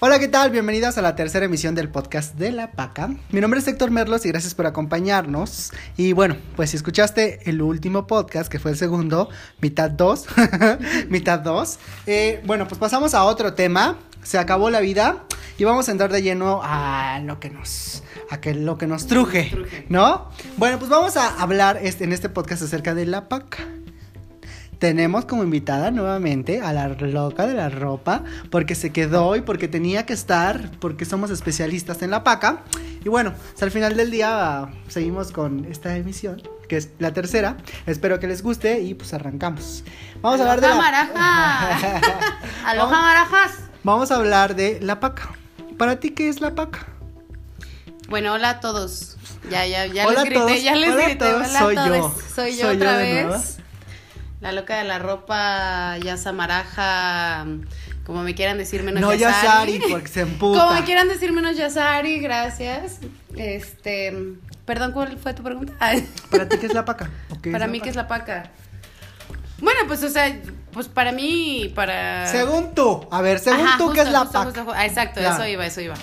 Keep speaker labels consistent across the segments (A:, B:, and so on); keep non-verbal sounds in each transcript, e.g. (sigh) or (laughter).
A: Hola, ¿qué tal? Bienvenidos a la tercera emisión del podcast de La Paca. Mi nombre es Héctor Merlos y gracias por acompañarnos. Y bueno, pues si escuchaste el último podcast, que fue el segundo, mitad 2, (laughs) mitad 2, eh, bueno, pues pasamos a otro tema. Se acabó la vida y vamos a entrar de lleno a lo que nos a que lo que nos truje, ¿no? Bueno, pues vamos a hablar este, en este podcast acerca de la paca tenemos como invitada nuevamente a la loca de la ropa, porque se quedó y porque tenía que estar, porque somos especialistas en la paca. Y bueno, hasta el final del día seguimos con esta emisión, que es la tercera. Espero que les guste y pues arrancamos.
B: Vamos a hablar de la... Maraja. Aloha (laughs) Marajas.
A: Vamos a hablar de la paca. ¿Para ti qué es la paca?
B: Bueno, hola a todos. Ya, ya, ya les grité, ya les grité. Hola a
A: soy yo.
B: Soy yo otra vez. La loca de la ropa, Yasa Maraja, como me quieran decir menos
A: no Yasari. porque se (laughs) emputa.
B: Como me quieran decir menos Yasari, gracias. Este, perdón, ¿cuál fue tu pregunta?
A: ¿Para ti qué es la paca?
B: para mí, ¿qué es la paca? Bueno, pues, o sea, pues para mí, para...
A: Según tú, a ver, según tú, ¿qué es la paca?
B: Ah, exacto, eso iba, eso iba.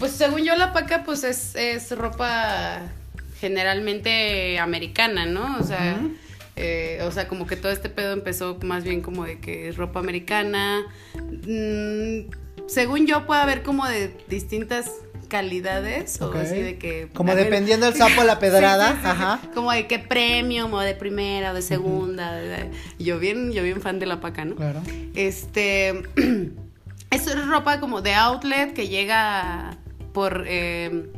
B: Pues según yo, la paca, pues es, es ropa generalmente americana, ¿no? O sea... Eh, o sea, como que todo este pedo empezó más bien como de que es ropa americana. Mm, según yo, puede haber como de distintas calidades o así de que
A: como dependiendo del (laughs) sapo la pedrada ajá.
B: Como de qué premium o de primera o de segunda yo bien yo bien fan de la paca no
A: claro.
B: Este (clears throat) es ropa como de outlet que llega por eh,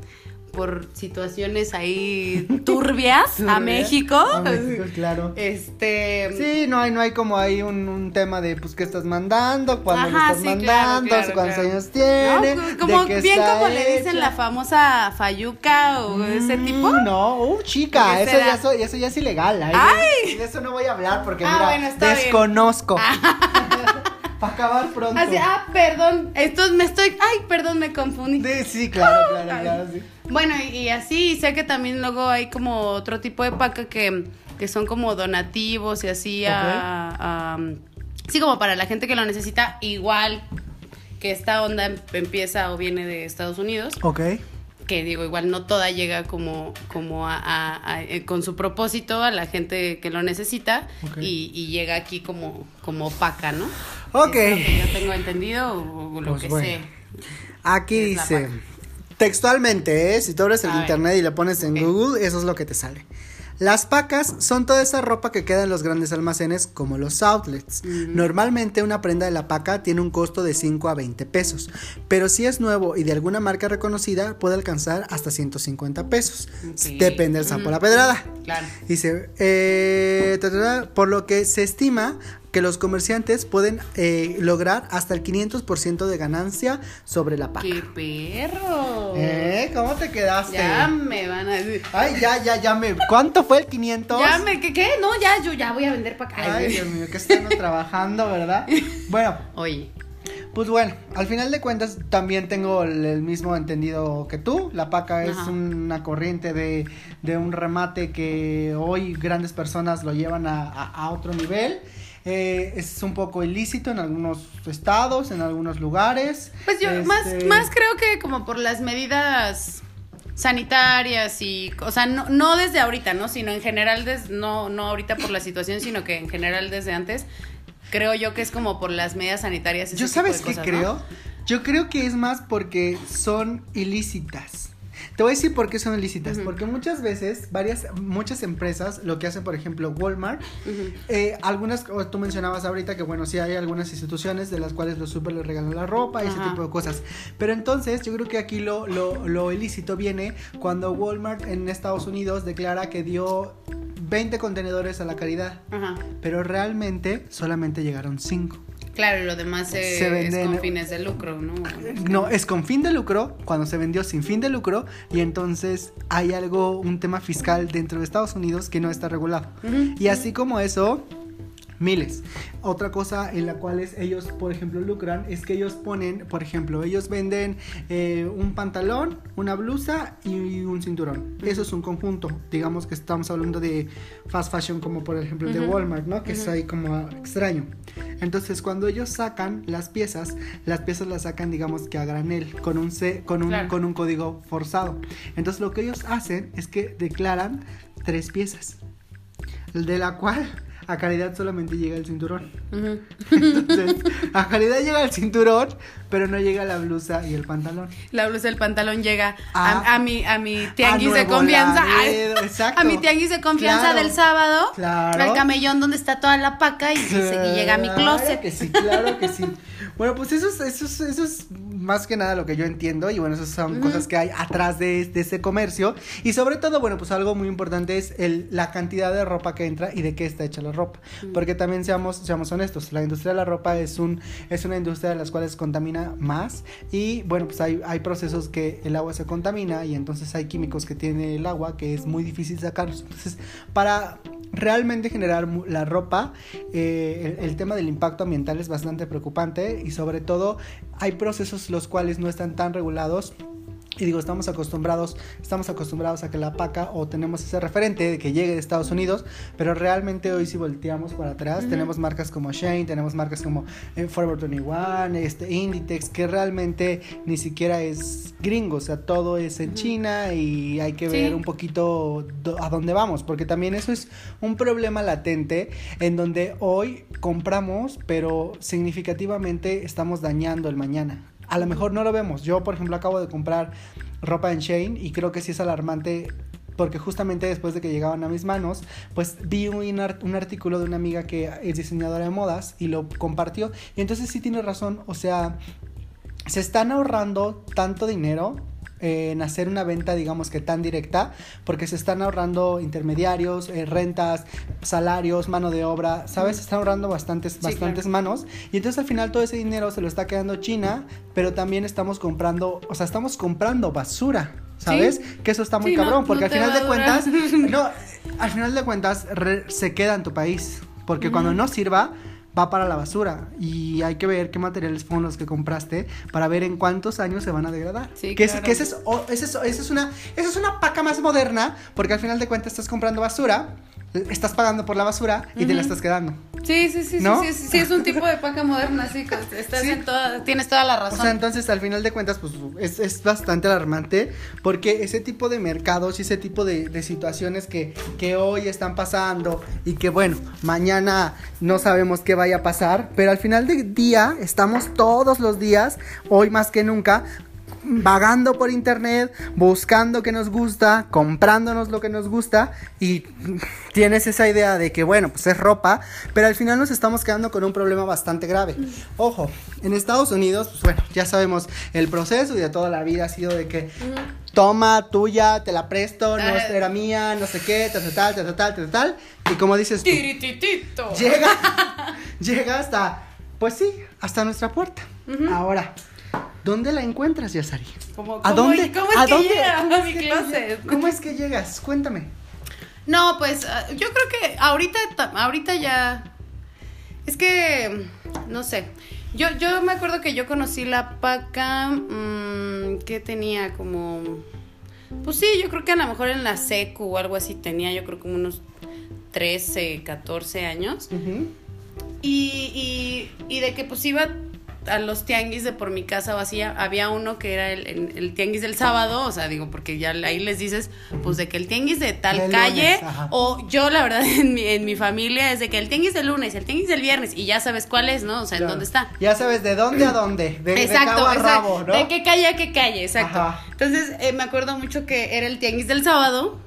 B: por situaciones ahí turbias (laughs) a México.
A: A México, claro.
B: Este.
A: Sí, no hay, no hay como ahí un, tema de pues qué estás mandando, cuándo lo estás mandando, cuántos años tiene.
B: como bien como le dicen la famosa Fayuca o ese mm, tipo.
A: No, uh, chica, eso ya, eso ya, es ilegal. Ay. De eso no voy a hablar porque ah, mira, desconozco. (laughs) Para acabar pronto.
B: Así, ah, perdón. Esto me estoy. Ay, perdón, me confundí.
A: Sí, claro, claro, claro, sí.
B: Bueno, y, así, sé que también luego hay como otro tipo de paca que, que son como donativos y así a, Sí, como para la gente que lo necesita, igual que esta onda empieza o viene de Estados Unidos.
A: Ok
B: que digo, igual no toda llega como, como a, eh, con su propósito a la gente que lo necesita y, llega aquí como, como paca, ¿no?
A: Ok.
B: yo tengo entendido o, lo pues que sé.
A: Aquí dice, textualmente, ¿eh? si tú abres el internet y le pones en Google, eso es lo que te sale. Las pacas son toda esa ropa que queda en los grandes almacenes como los outlets. Normalmente una prenda de la paca tiene un costo de 5 a 20 pesos, pero si es nuevo y de alguna marca reconocida puede alcanzar hasta 150 pesos. Depende del sapo la pedrada. Dice, eh, por lo que se estima que los comerciantes pueden eh, lograr hasta el 500% de ganancia sobre la paca.
B: ¡Qué perro!
A: ¿Eh? ¿Cómo te quedaste?
B: Ya me van a decir.
A: Ay, ya, ya, ya me. ¿Cuánto fue el 500?
B: Ya me, ¿qué? qué? No, ya, yo ya voy a vender paca.
A: Ay, Dios mío, que estamos trabajando, ¿verdad? (laughs) Bueno.
B: Oye.
A: Pues bueno, al final de cuentas también tengo el, mismo entendido que tú. La paca es una corriente de, de, un remate que hoy grandes personas lo llevan a, a otro nivel. Eh, es un poco ilícito en algunos estados, en algunos lugares.
B: Pues yo más, este, más creo que como por las medidas sanitarias y, o sea, no, no desde ahorita, ¿no? Sino en general, des, no, no ahorita por la situación, sino que en general desde antes, creo yo que es como por las medidas sanitarias.
A: Yo sabes qué creo? Yo creo que es más porque son ilícitas. Te voy a decir por qué son ilícitas. Porque muchas veces, varias, muchas empresas, lo que hacen, por ejemplo, Walmart, eh, algunas, tú mencionabas ahorita que, bueno, sí hay algunas instituciones de las cuales los super les regalan la ropa y ese tipo de cosas. Pero entonces, yo creo que aquí lo, lo, lo ilícito viene cuando Walmart en Estados Unidos declara que dio 20 contenedores a la caridad. Pero realmente solamente llegaron 5.
B: Claro, y lo demás es con fines de lucro, ¿no?
A: No, es con fin de lucro, cuando se vendió sin fin de lucro, y entonces hay algo, un tema fiscal dentro de Estados Unidos que no está regulado. Y así como eso, miles. Otra cosa en la cual ellos, por ejemplo, lucran es que ellos ponen, por ejemplo, ellos venden eh, un pantalón, una blusa y un cinturón. Eso es un conjunto. Digamos que estamos hablando de fast fashion como por ejemplo de Walmart, ¿no? Que es ahí como extraño. Entonces, cuando ellos sacan las piezas, las piezas las sacan, digamos que a granel, con un, C, con un,
B: Claro.
A: con un código forzado. Entonces, lo que ellos hacen es que declaran tres piezas, de la cual a Caridad solamente llega el cinturón. (laughs) Entonces, a Caridad llega el cinturón, pero no llega la blusa y el pantalón.
B: La blusa del pantalón llega
A: Ah.
B: a, a mi, a mi tianguis de confianza.
A: Laredo,
B: Ay,
A: exacto.
B: A mi tianguis de confianza
A: Claro,
B: del sábado.
A: claro.
B: Al camellón donde está toda la paca y, y y llega a mi
A: Claro
B: closet.
A: que sí, claro que sí. (laughs) Bueno, pues eso es, eso es, eso es más que nada lo que yo entiendo y bueno, esas son cosas que hay atrás de, de ese comercio y sobre todo, bueno, pues algo muy importante es el, la cantidad de ropa que entra y de qué está hecha la ropa. Porque también seamos, seamos honestos, la industria de la ropa es, un, es una industria de las cuales contamina más y bueno, pues hay, hay procesos que el agua se contamina y entonces hay químicos que tiene el agua que es muy difícil sacarlos. Entonces, para realmente generar la ropa, eh, el, el tema del impacto ambiental es bastante preocupante y sobre todo hay procesos los cuales no están tan regulados. Y digo, estamos acostumbrados, estamos acostumbrados a que la paca o tenemos ese referente de que llegue de Estados Unidos, pero realmente hoy si volteamos para atrás, tenemos marcas como Shane, tenemos marcas como eh, Forever 21, este, Inditex, que realmente ni siquiera es gringo, o sea, todo es en China y hay que
B: Sí.
A: ver un poquito a dónde vamos, porque también eso es un problema latente en donde hoy compramos, pero significativamente estamos dañando el mañana. A lo mejor no lo vemos. Yo, por ejemplo, acabo de comprar ropa en Shane y creo que sí es alarmante porque justamente después de que llegaban a mis manos, pues vi un, un artículo de una amiga que es diseñadora de modas y lo compartió. Y entonces sí tiene razón, o sea, se están ahorrando tanto dinero en hacer una venta, digamos que tan directa, porque se están ahorrando intermediarios, eh, rentas, salarios, mano de obra, ¿sabes? Se están ahorrando bastantes,
B: Sí,
A: bastantes
B: claro.
A: manos. Y entonces al final todo ese dinero se lo está quedando China, pero también estamos comprando, o sea, estamos comprando basura. ¿Sabes? Que eso está muy
B: Sí, no-
A: cabrón, porque
B: no
A: al final de cuentas, (laughs) no, al final de cuentas re- se queda en tu país, porque cuando no sirva va para la basura y hay que ver qué materiales fueron los que compraste para ver en cuántos años se van a degradar.
B: Sí,
A: que, es- es, es- esa es una esa es una paca más moderna, porque al final de cuentas estás comprando basura, estás pagando por la basura y te la estás quedando.
B: Sí, sí, sí,
A: ¿No?
B: sí, sí, sí, es un tipo de paca moderna, sí, (laughs) estás
A: Sí.
B: en toda, tienes toda la
A: O
B: razón.
A: sea, entonces al final de cuentas, pues es, es bastante alarmante porque ese tipo de mercados y ese tipo de, de situaciones que, que hoy están pasando y que bueno, mañana no sabemos qué vaya a pasar, pero al final del día estamos todos los días, hoy más que nunca, vagando por internet, buscando que nos gusta, comprándonos lo que nos gusta y tienes esa idea de que bueno, pues es ropa, pero al final nos estamos quedando con un problema bastante grave. Ojo, en Estados Unidos, pues bueno, ya sabemos el proceso y de toda la vida ha sido de que toma tuya, te la presto, no
B: Ah.
A: era mía, no sé qué, tal, tal, tal, tal, tal, tal, y como dices tú, llega, (laughs) llega hasta, pues sí, hasta nuestra puerta. Ahora, ¿dónde la encuentras, Yasari?
B: ¿Cómo-
A: ¿A dónde?
B: cómo es
A: ¿A
B: que
A: dónde?
B: llega
A: ¿Cómo
B: a
A: es
B: mi
A: ¿Cómo es que llegas? Cuéntame.
B: No, pues ah, yo creo que ahorita, ta- ahorita ya. Es que, no sé. Yo, yo me acuerdo que yo conocí la paca. mm, que tenía como. Pues sí, yo creo que a lo mejor en la secu o algo así tenía, yo creo como unos 13, 14 años. Y, y, y de que pues iba a los tianguis de por mi casa vacía, había uno que era el, el- el tianguis del sábado, o sea, digo, porque ya ahí les dices, pues de que el tianguis de tal calle,
A: lunes,
B: o yo la verdad (laughs) en mi, en mi familia es de que el tianguis del lunes, el tianguis del viernes, y ya sabes cuál es, ¿no? O sea, en dónde está.
A: Ya sabes de dónde a dónde, de, de
B: Exacto,
A: cabo a
B: exacto.
A: rabo, ¿no?
B: De qué calle a qué calle, exacto.
A: Ajá.
B: Entonces, eh, me acuerdo mucho que era el tianguis del sábado,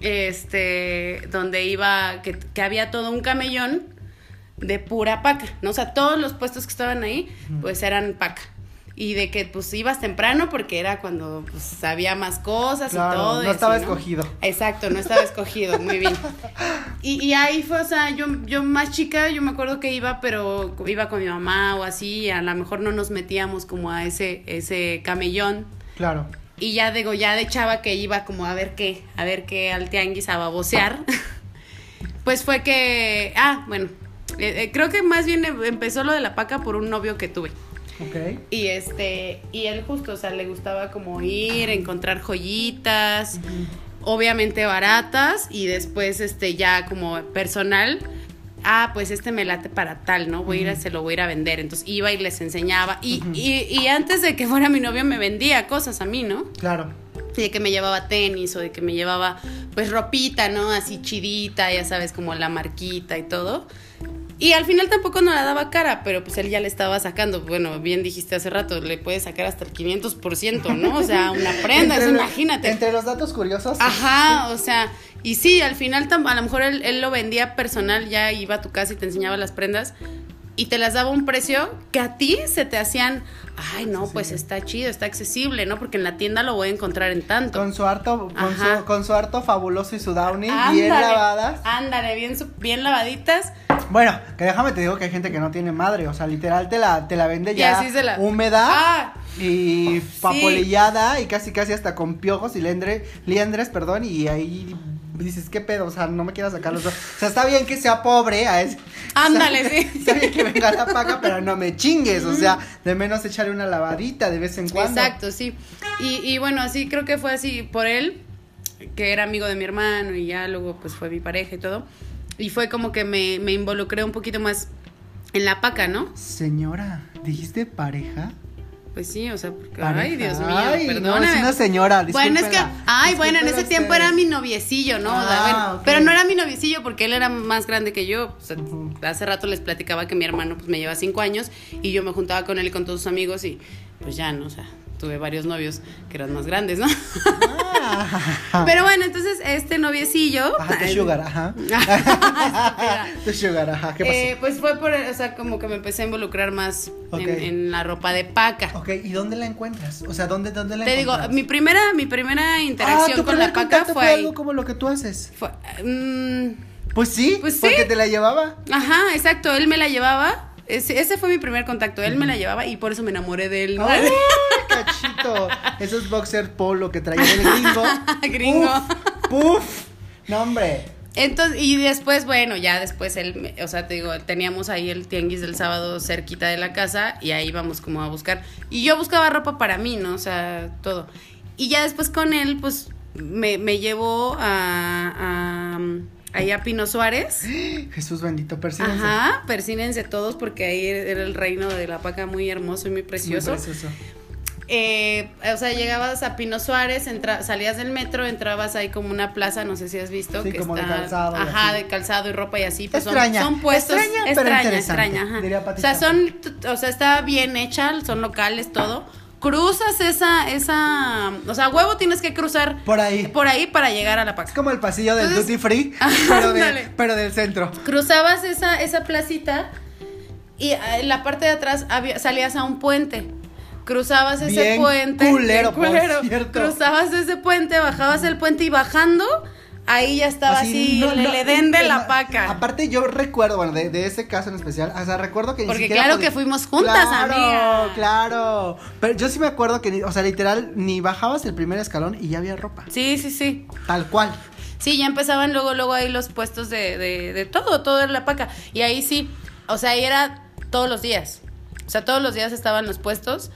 B: este, donde iba, que, que había todo un camellón de pura paca, ¿no? O sea, todos los puestos que estaban ahí, pues eran paca. Y de que pues ibas temprano porque era cuando pues había más cosas
A: Claro,
B: y todo.
A: no estaba escogido.
B: Exacto, no estaba escogido, (laughs) muy bien. Y, y ahí fue, o sea, yo, yo más chica, yo me acuerdo que iba, pero iba con mi mamá o así, y a lo mejor no nos metíamos como a ese, ese camellón.
A: Claro.
B: Y ya digo, ya de chava que iba como a ver qué, a ver qué al tianguis a babosear. (laughs) pues fue que, ah, bueno, eh, eh, creo que más bien em- empezó lo de la paca por un novio que tuve.
A: Ok.
B: Y este, y él justo, o sea, le gustaba como ir, encontrar joyitas, obviamente baratas, y después este ya como personal, ah, pues este me late para tal, ¿no? Voy a ir se lo voy a ir a vender. Entonces iba y les enseñaba. Y, y, y antes de que fuera mi novio me vendía cosas a mí, ¿no?
A: Claro.
B: De que me llevaba tenis o de que me llevaba pues ropita, ¿no? Así chidita, ya sabes, como la marquita y todo. Y al final tampoco no la daba cara, pero pues él ya le estaba sacando. Bueno, bien dijiste hace rato, le puede sacar hasta el 500%, ¿no? O sea, una (laughs) prenda,
A: Entre
B: eso
A: lo-
B: imagínate.
A: Entre los datos curiosos.
B: Ajá, o sea, y sí, al final a lo mejor él, él lo vendía personal, ya iba a tu casa y te enseñaba las prendas y te las daba un precio que a ti se te hacían, ay, no, pues está chido, está accesible, ¿no? Porque en la tienda lo voy a encontrar en tanto.
A: Con su harto, con su, con su harto fabuloso y su downy bien lavadas.
B: Ándale, bien, bien lavaditas.
A: Bueno, que déjame te digo que hay gente que no tiene madre, o sea, literal te la, te la vende
B: Y
A: ya
B: así se la-
A: húmeda
B: Ah.
A: y papolillada y casi casi hasta con piojos y liendre, liendres, perdón, y ahí dices, ¿qué pedo? O sea, no me quiero sacar los dos. O sea, está bien que sea pobre, a es-
B: Ándale,
A: está,
B: sí.
A: Está bien que venga la paga, pero no me chingues, o sea, de menos echarle una lavadita de vez en cuando.
B: Exacto, sí. Y, y bueno, así creo que fue así por él, que era amigo de mi hermano y ya luego pues fue mi pareja y todo. Y fue como que me, me involucré un poquito más en la paca, ¿no?
A: Señora, ¿dijiste pareja?
B: Pues sí, o sea, porque, ay, Dios mío,
A: Ay, no, es una señora,
B: Bueno, es que, ay, bueno, en ese tiempo era mi noviecillo, ¿no? O sea,
A: Ah,
B: bueno. Pero no era mi noviecillo porque él era más grande que yo. O sea. Hace rato les platicaba que mi hermano pues me lleva cinco años y yo me juntaba con él y con todos sus amigos y pues ya, ¿no? O sea, tuve varios novios que eran más grandes, ¿no?
A: Ah. (laughs)
B: Pero bueno, entonces este noviecillo.
A: Ajá, tu sugar, ajá. (laughs) (laughs) Tu sugar, ajá. ¿Qué pasó?
B: eh, pues fue por, o sea, como que me empecé a involucrar más en, en la ropa de paca.
A: ok, ¿y dónde la encuentras? O sea, ¿dónde, dónde la
B: Te digo, mi primera, mi primera interacción
A: Ah, tu
B: con la paca fue
A: fue algo como lo que tú haces.
B: Fue- mm,
A: Pues sí,
B: Pues sí.
A: porque te la llevaba.
B: ajá, exacto, él me la llevaba. Ese, ese fue mi primer contacto, él me la llevaba y por eso me enamoré de él.
A: ¡Ay, (laughs) cachito! Esos boxer polo que traía el gringo. (laughs)
B: Gringo.
A: Uf, ¡Puf! No, hombre.
B: Entonces, y después, bueno, ya después él, o sea, te digo, teníamos ahí el tianguis del sábado cerquita de la casa y ahí íbamos como a buscar. Y yo buscaba ropa para mí, ¿no? O sea, todo. Y ya después con él, pues, me, me llevó a, a, ahí a Pino Suárez.
A: Jesús bendito, persínense.
B: Ajá, persínense todos porque ahí era el reino de la paca muy hermoso y muy
A: Muy
B: precioso.
A: precioso.
B: Eh, o sea, llegabas a Pino Suárez, entra- salías del metro, entrabas ahí como una plaza, no sé si has visto.
A: Sí,
B: que
A: como de
B: está,
A: calzado y
B: Ajá, de calzado y ropa y así. Pues son,
A: Extraña,
B: son puestos.
A: extraña, pero
B: extraña,
A: interesante,
B: extraña, ajá.
A: diría
B: O sea, son, o sea, está bien hecha, son locales, todo. Cruzas esa, esa, o sea, huevo tienes que cruzar
A: Por ahí.
B: por ahí para llegar a la
A: Es
B: paca.
A: como el pasillo del
B: Entonces-
A: duty free, (laughs) pero, de- pero del centro.
B: cruzabas esa, esa placita y eh, en la parte de atrás había- salías a un puente. Cruzabas ese
A: Bien
B: puente.
A: culero,
B: bien
A: por cierto.
B: Cruzabas ese puente, bajabas el puente y bajando, ahí ya estaba así,
A: no,
B: el
A: no,
B: Edén de la paca.
A: Aparte, yo recuerdo, bueno, de, de ese caso en especial, o sea, recuerdo que
B: Porque claro
A: podía-
B: que fuimos juntas,
A: claro,
B: amiga.
A: Claro, Pero yo sí me acuerdo que, o sea, literal, ni bajabas el primer escalón y ya había ropa.
B: Sí, sí, sí.
A: Tal cual.
B: Sí, ya empezaban luego, luego ahí los puestos de, de, de todo, todo en la paca. Y ahí sí, o sea, ahí era todos los días. O sea, todos los días estaban los puestos.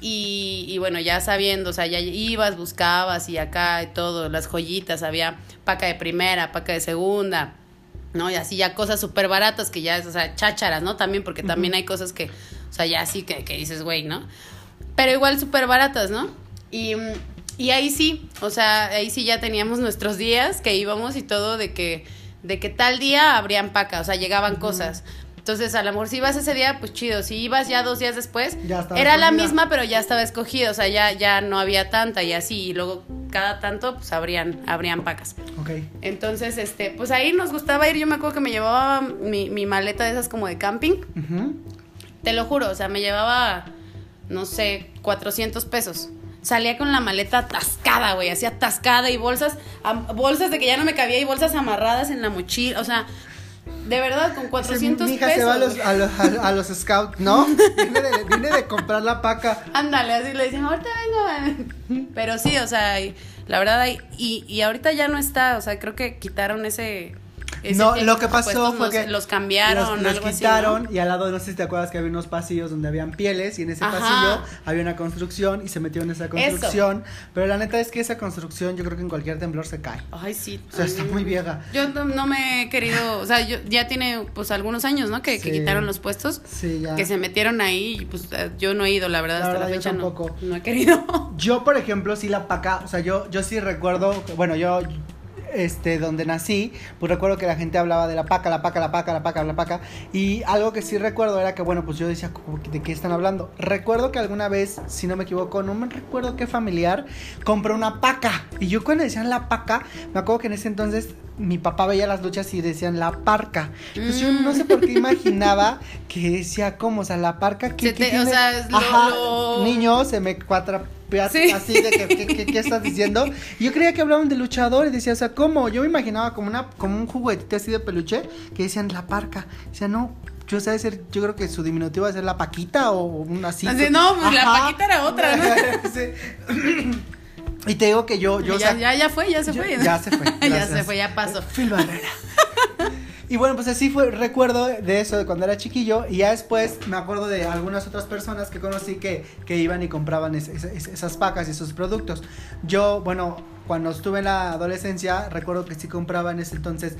B: Y, y bueno, ya sabiendo, o sea, ya ibas, buscabas y acá y todo, las joyitas, había paca de primera, paca de segunda, ¿no? Y así ya cosas súper baratas que ya es, o sea, chácharas, ¿no? También, porque también hay cosas que, o sea, ya sí que, que dices, güey, ¿no? Pero igual súper baratas, ¿no? Y, y ahí sí, o sea, ahí sí ya teníamos nuestros días que íbamos y todo de que, de que tal día abrían paca, o sea, llegaban cosas. Entonces, a lo mejor si ibas ese día, pues chido. Si ibas ya dos días después,
A: Ya estaba
B: era la misma, pero ya estaba escogida. O sea, ya, ya no había tanta y así. Y luego cada tanto, pues abrían, abrían pacas.
A: Ok.
B: Entonces, este, pues ahí nos gustaba ir. Yo me acuerdo que me llevaba mi, mi maleta de esas como de camping. Te lo juro, o sea, me llevaba, no sé, 400 pesos. Salía con la maleta atascada, güey, así atascada y bolsas, bolsas de que ya no me cabía y bolsas amarradas en la mochila, o sea, de verdad, con 400
A: Mi hija
B: pesos.
A: se va a los, a los, a- a los scouts, ¿no? (laughs) Viene de, comprar la paca.
B: Ándale, así le decían, ahorita vengo. (laughs) Pero sí, o sea, y la verdad, y, y ahorita ya no está, o sea, creo que quitaron ese...
A: No, lo que pasó fue que
B: los cambiaron,
A: los, los
B: algo así,
A: quitaron
B: ¿no?
A: y al lado, no sé si te acuerdas que había unos pasillos donde habían pieles y en ese
B: Ajá.
A: pasillo había una construcción y se metió en esa construcción. Pero la neta es que esa construcción yo creo que en cualquier temblor se cae.
B: Ay, sí.
A: O sea, está muy vieja.
B: Yo no, no me he querido, o sea, yo, ya tiene pues algunos años, ¿no? Que, quitaron los puestos,
A: Sí, ya.
B: que se metieron ahí y pues eh, yo no he ido, la verdad,
A: La
B: hasta
A: verdad,
B: la fecha no, no he querido.
A: Yo, por ejemplo, sí la paca, o sea, yo, yo sí recuerdo, bueno, yo, este, donde nací, pues recuerdo que la gente hablaba de la paca, la paca, la paca, la paca, la paca, y algo que sí recuerdo era que, bueno, pues yo decía, como que, ¿de qué están hablando? Recuerdo que alguna vez, si no me equivoco, no me recuerdo qué familiar, compró una paca, y yo cuando decían la paca, me acuerdo que en ese entonces mi papá veía las luchas y decían la parca. Entonces yo no sé por qué imaginaba que decía, ¿cómo? O sea, la parca, ¿qué,
B: Se o sea, es lo-
A: Ajá,
B: lo-
A: niño, se me
B: Sí.
A: así de que, ¿qué, estás diciendo? Y yo creía que hablaban de luchador y decía, o sea, ¿cómo? Yo me imaginaba como una, como un juguetito así de peluche que decían la parca. Decía, no, yo sé ser, yo creo que su diminutivo va a ser la paquita o una así.
B: Así, no, pues, la. Paquita era otra, ¿no? (laughs)
A: Sí. Y te digo que yo, yo, o
B: ya,
A: sea,
B: ya, ya fue, ya se
A: yo-
B: fue.
A: ya se fue, (laughs)
B: ya se fue, ya pasó.
A: Phil Barrera. Y bueno, pues así fue, recuerdo de eso de cuando era chiquillo y ya después me acuerdo de algunas otras personas que conocí que, que iban y compraban es- es- es- esas pacas y esos productos. Yo, bueno, cuando estuve en la adolescencia, recuerdo que sí compraba en ese entonces,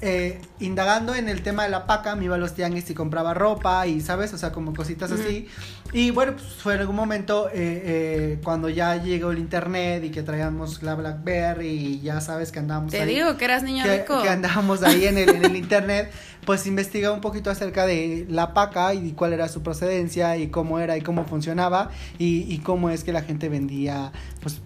A: eh, indagando en el tema de la paca, me iba a los tianguis y compraba ropa y, ¿sabes? O sea, como cositas así. Y bueno, pues fue en algún momento eh, eh, cuando ya llegó el internet y que traíamos la Blackberry y ya sabes que andábamos
B: Te
A: ahí
B: digo que eras niño
A: que,
B: rico.
A: que andábamos ahí en el, en el (laughs) internet, pues investigué un poquito acerca de la paca y cuál era su procedencia y cómo era y cómo funcionaba y, y cómo es que la gente vendía, pues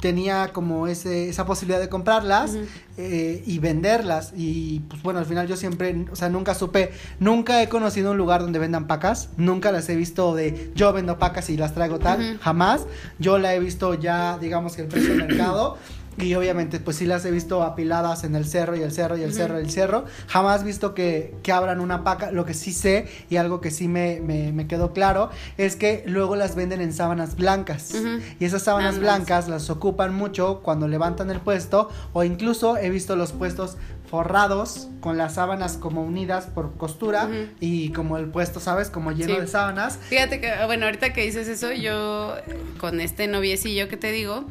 A: tenía como ese, esa posibilidad de comprarlas eh, y venderlas. Y pues bueno al final yo siempre o sea nunca supe nunca he conocido un lugar donde vendan pacas. Nunca las he visto de yo vendo pacas y las traigo tal jamás. Yo la he visto ya digamos que el precio de mercado y obviamente pues sí las he visto apiladas en el cerro y el cerro y el cerro y el cerro jamás visto que, que abran una paca lo que sí sé y algo que sí me, me, me quedó claro es que luego las venden en sábanas blancas y esas sábanas blancas las ocupan mucho cuando levantan el puesto o incluso he visto los puestos forrados con las sábanas como unidas por costura y como el puesto, ¿sabes? Como lleno
B: Sí.
A: de sábanas.
B: Fíjate que, bueno, ahorita que dices eso, yo eh, con este noviecillo que te digo.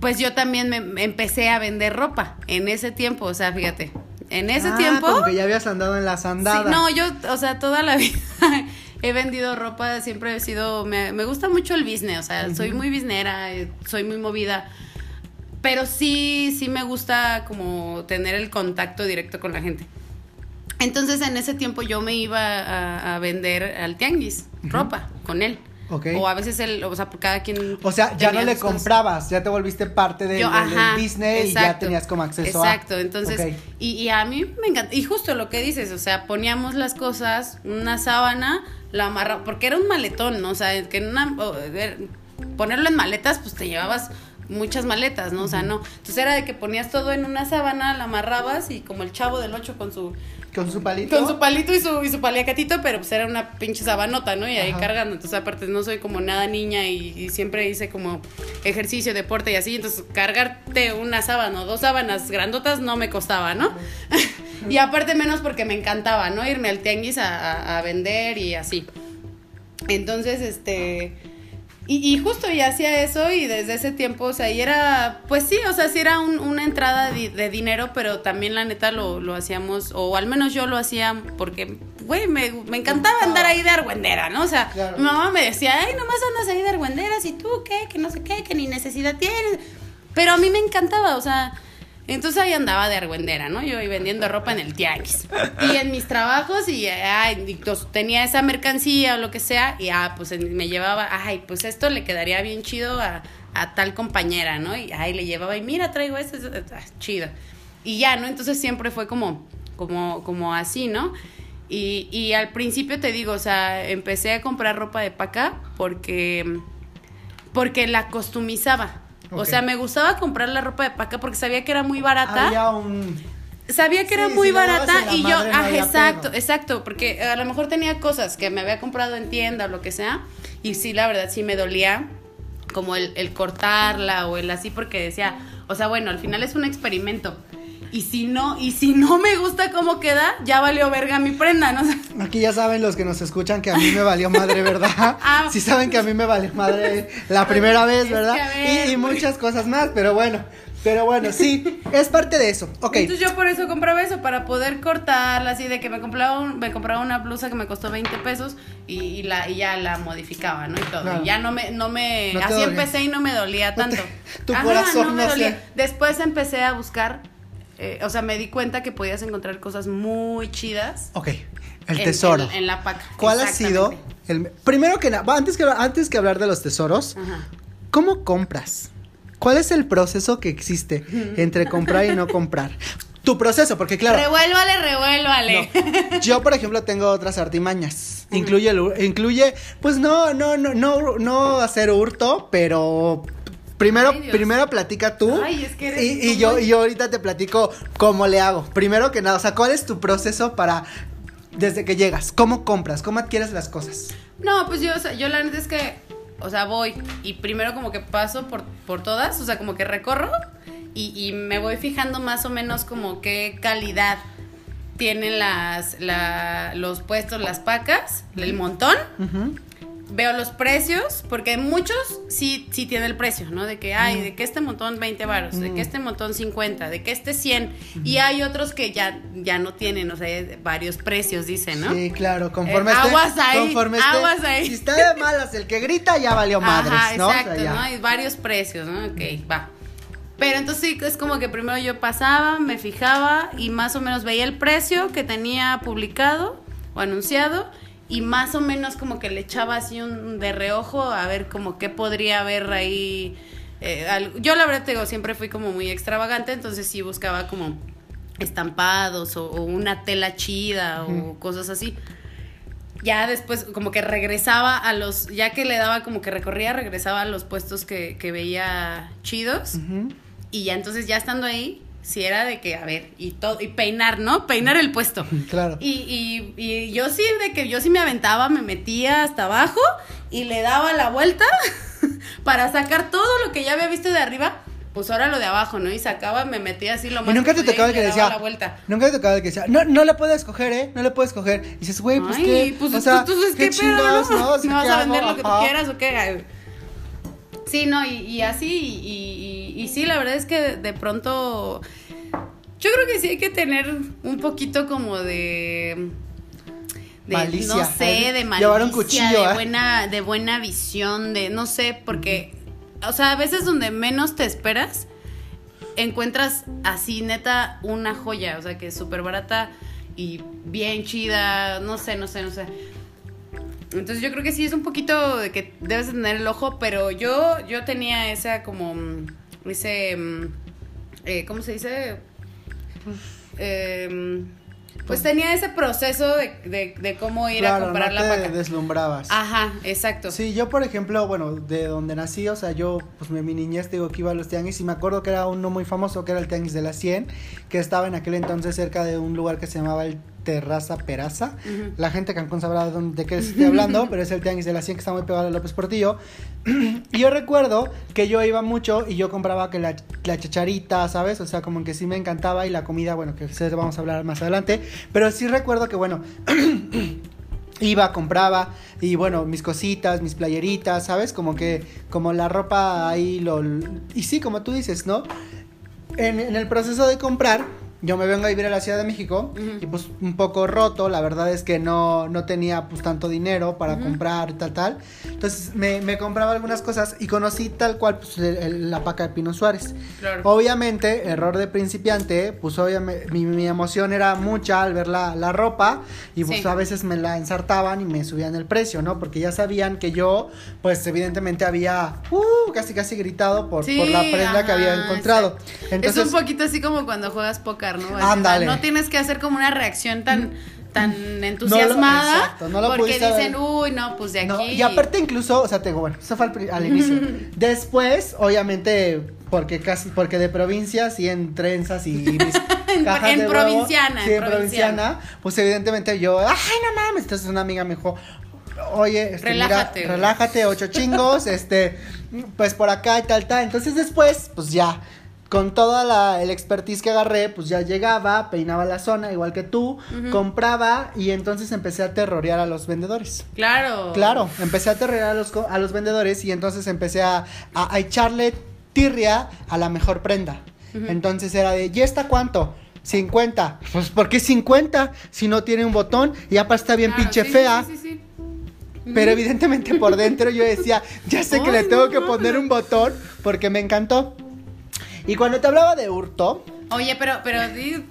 B: Pues yo también me me empecé a vender ropa en ese tiempo, o sea, fíjate, en ese
A: Ah,
B: tiempo...
A: Como que ya habías andado en la
B: Sí,
A: sandada.
B: no, yo, o sea, toda la (laughs) vida he vendido ropa, siempre he sido, me, me gusta mucho el business, o sea, soy muy biznera, eh, soy muy movida, pero sí, sí me gusta como tener el contacto directo con la gente. Entonces en ese tiempo yo me iba a, a vender al tianguis ropa con él. O a veces él, o sea, cada quien.
A: O sea, ya no le
B: cosas.
A: comprabas, ya te volviste parte del,
B: Yo,
A: del- del
B: ajá,
A: business y ya
B: exacto,
A: tenías como acceso a.
B: Exacto, entonces, y, y a mí me encanta, y justo lo que dices, o sea, poníamos las cosas, una sábana, la amarra, porque era un maletón, ¿no? O sea, que en una, ver, ponerlo en maletas, pues te llevabas muchas maletas, ¿no? O sea, no, entonces era de que ponías todo en una sábana, la amarrabas y como el chavo del 8 con su,
A: Con su palito.
B: con su palito y su, y su paliacatito, pero pues era una pinche sabanota, ¿no? Y ahí
A: Ajá.
B: cargando. Entonces, aparte, no soy como nada niña y, y siempre hice como ejercicio, deporte y así. Entonces, cargarte una sábana o dos sábanas grandotas no me costaba, ¿no? (laughs) y aparte, menos porque me encantaba, ¿no? Irme al tianguis a, a- a vender y así. Entonces, este. Y, y justo y hacía eso y desde ese tiempo, o sea, y era, pues sí, o sea, sí era un- una entrada de, de dinero, pero también la neta lo, lo hacíamos, o al menos yo lo hacía porque, güey, me, me encantaba andar ahí de argüendera, ¿no? O sea,
A: Claro.
B: mi mamá me decía, ay, nomás andas ahí de argüenderas y tú, ¿qué? Que no sé qué, que ni necesidad tienes. Pero a mí me encantaba, o sea, entonces ahí andaba de argüendera, ¿no? Yo iba vendiendo ropa en el tianguis. Y en mis trabajos, y, ay, y, tenía esa mercancía o lo que sea, y ah, pues me llevaba, ay, pues esto le quedaría bien chido a, a tal compañera, ¿no? Y ay, le llevaba, y mira, traigo esto, esto, chido. Y ya, ¿no? Entonces siempre fue como, como, como así, ¿no? Y, y al principio te digo, o sea, empecé a comprar ropa de paca porque, porque la costumizaba. O sea, me gustaba comprar la ropa de paca porque sabía que era muy barata.
A: Había un.
B: Sabía que era muy
A: si
B: barata y yo,
A: no
B: ah, exacto, exacto, porque a lo mejor tenía cosas que me había comprado en tienda o lo que sea, y sí, la verdad, sí me dolía como el, el cortarla o el así, porque decía, o sea, bueno, al final es un experimento. Y si no, y si no me gusta cómo queda, ya valió verga mi prenda, ¿no?
A: Aquí ya saben los que nos escuchan que a mí me valió madre, ¿verdad? (laughs)
B: Ah.
A: sí saben que a mí me valió madre la primera vez, ¿verdad?
B: ver,
A: y, y muchas cosas más, pero bueno, pero bueno, sí, es parte de eso. Ok.
B: Entonces yo por eso compraba eso, para poder cortarla así de que me compraba, un- me compraba una blusa que me costó 20 pesos y, y la, y ya la modificaba, ¿no? Y todo.
A: Claro.
B: Y ya no me, no me,
A: No
B: así
A: dolía.
B: empecé y no me dolía
A: No te-
B: tanto. (laughs)
A: tu corazón
B: me
A: no
B: dolía. Después empecé a buscar, eh, o sea, me di cuenta que podías encontrar cosas muy chidas.
A: Ok, el tesoro.
B: En, en la paca.
A: ¿Cuál ha sido el primero que nada, antes que antes que hablar de los tesoros,
B: Ajá.
A: ¿cómo compras? ¿Cuál es el proceso que existe (laughs) entre comprar y no comprar? Tu proceso, porque claro,
B: Revuélvale, revuélvale.
A: no, yo por ejemplo tengo otras artimañas. Incluye el incluye pues no no no no no hacer hurto, pero Primero,
B: Ay,
A: primero platica tú
B: Ay, es que eres
A: y, yo, y yo ahorita te platico cómo le hago. Primero que nada, o sea, ¿cuál es tu proceso para desde que llegas? ¿Cómo compras? ¿Cómo adquieres las cosas?
B: No, pues yo, o sea, yo la neta es que, o sea, voy y primero como que paso por, por todas, o sea, como que recorro y, y me voy fijando más o menos como qué calidad tienen las, la- los puestos, las pacas, el montón.
A: Ujú.
B: Veo los precios, porque muchos sí, sí tienen el precio, ¿no? De que, ay, de que este montón 20 varos, de que este montón 50, de que este 100. Y hay otros que ya, ya no tienen, o sea, varios precios, dicen, ¿no?
A: Sí, claro, conforme
B: Eh,
A: esté.
B: aguas ahí,
A: conforme esté-
B: aguas ahí.
A: Si está de malas el que grita, ya valió madres,
B: Ajá,
A: ¿no? O sea,
B: exacto,
A: ya.
B: ¿no? Hay varios precios, ¿no? Ok, va. Pero entonces sí, es como que primero yo pasaba, me fijaba y más o menos veía el precio que tenía publicado o anunciado y más o menos como que le echaba así un de reojo a ver como qué podría haber ahí. eh, al- yo la verdad te digo, siempre fui como muy extravagante, entonces sí buscaba como estampados o, o una tela chida o cosas así ya después como que regresaba a los, ya que le daba como que recorría, regresaba a los puestos que, que veía chidos y ya entonces ya estando ahí, si era de que, a ver, y todo, y peinar, ¿no? Peinar el puesto. (laughs)
A: Claro.
B: Y, y, y yo sí, de que yo sí me aventaba, me metía hasta abajo y le daba la vuelta (laughs) para sacar todo lo que ya había visto de arriba, pues ahora lo de abajo, ¿no? Y sacaba, me metía así lo más
A: Y nunca te tocaba el que decía.
B: la vuelta.
A: Nunca te tocaba el que decía. No, no le puedes escoger, ¿eh? No le puedes escoger. Y dices, güey, pues
B: Ay,
A: qué.
B: pues
A: o sea,
B: entonces,
A: qué
B: ¿qué,
A: chingados, ¿no? O sea,
B: ¿Me vas
A: ¿qué
B: a vender lo que tú quieras o qué? Sí, no, y, y así, y, y- y sí, la verdad es que de pronto, yo creo que sí hay que tener un poquito como de... de
A: Malicia.
B: no sé, de malicia,
A: Llevar un cuchillo,
B: de
A: ¿eh?
B: buena, de buena visión, de no sé, porque, o sea, a veces donde menos te esperas, encuentras así neta una joya, o sea, que es súper barata y bien chida, no sé, no sé, no sé. Entonces yo creo que sí es un poquito de que debes de tener el ojo, pero yo yo tenía esa como ese mm, eh, ¿cómo se dice? Eh, pues tenía ese proceso de, de, de cómo ir a comprar
A: no
B: la
A: te
B: paca.
A: deslumbrabas.
B: Ajá, exacto.
A: Sí, yo por ejemplo, bueno, de donde nací, o sea, yo, pues mi mi niñez, digo que iba a los tianguis y me acuerdo que era uno muy famoso, que era el tianguis de la 100, que estaba en aquel entonces cerca de un lugar que se llamaba el Terraza Peraza. La gente de Cancún sabrá de, qué estoy hablando, (laughs) pero es el tianguis de la 100 que está muy pegado a López Portillo. (clears throat) y yo recuerdo que yo iba mucho y yo compraba que la, la chacharita, ¿sabes? O sea, como que sí me encantaba y la comida, bueno, que ustedes vamos a hablar más adelante, pero sí recuerdo que, bueno, (clears throat) iba, compraba y bueno, mis cositas, mis playeritas, ¿sabes? Como que, como la ropa ahí, lo... Y sí, como tú dices, ¿no? En, en el proceso de comprar, yo me vengo a vivir a la Ciudad de México
B: Ujú.
A: y pues un poco roto, la verdad es que no, no tenía pues tanto dinero para
B: Ujú.
A: comprar tal, tal. Entonces me, me compraba algunas cosas y conocí tal cual pues, el- el- la paca de Pino Suárez.
B: Claro.
A: Obviamente, error de principiante, pues obviamente mi, mi emoción era mucha al ver la, la ropa y pues
B: Sí.
A: a veces me la ensartaban y me subían el precio, ¿no? Porque ya sabían que yo, pues evidentemente había uh, casi casi gritado por,
B: Sí,
A: por la prenda que había
B: ajá,
A: encontrado.
B: exacto.
A: Entonces,
B: es un poquito así como cuando juegas ¿no? Así,
A: Ándale.
B: No tienes que hacer como una reacción tan, tan entusiasmada.
A: exacto, no lo
B: porque dicen, uy, no, pues de aquí.
A: No, y aparte incluso, o sea, te digo, bueno, eso fue al, inicio. (laughs) Después, obviamente, porque casi, porque de provincia, sí, en trenzas y mis (laughs) cajas
B: en
A: de huevo,
B: provinciana,
A: sí,
B: en
A: en provinciana, pues evidentemente yo, ay, no mames, entonces una amiga me dijo, oye, este,
B: Relájate,
A: relájate, ocho chingos, (laughs) este, pues por acá y tal, tal. Entonces después, pues ya, con toda la el expertise que agarré, pues ya llegaba, peinaba la zona, igual que tú, compraba y entonces empecé a terrorear a los vendedores.
B: Claro.
A: Claro, empecé a terrorear a los, a los vendedores y entonces empecé a, a- a echarle tirria a la mejor prenda. Entonces era de, ¿y esta cuánto? 50. Pues ¿por qué 50? Si no tiene un botón y aparte está bien
B: Claro,
A: pinche
B: sí,
A: fea.
B: Sí, sí, sí.
A: Pero evidentemente por dentro yo decía, ya sé que le tengo
B: no
A: que poner un botón porque me encantó. Y cuando te hablaba de hurto,
B: Oye, pero, pero di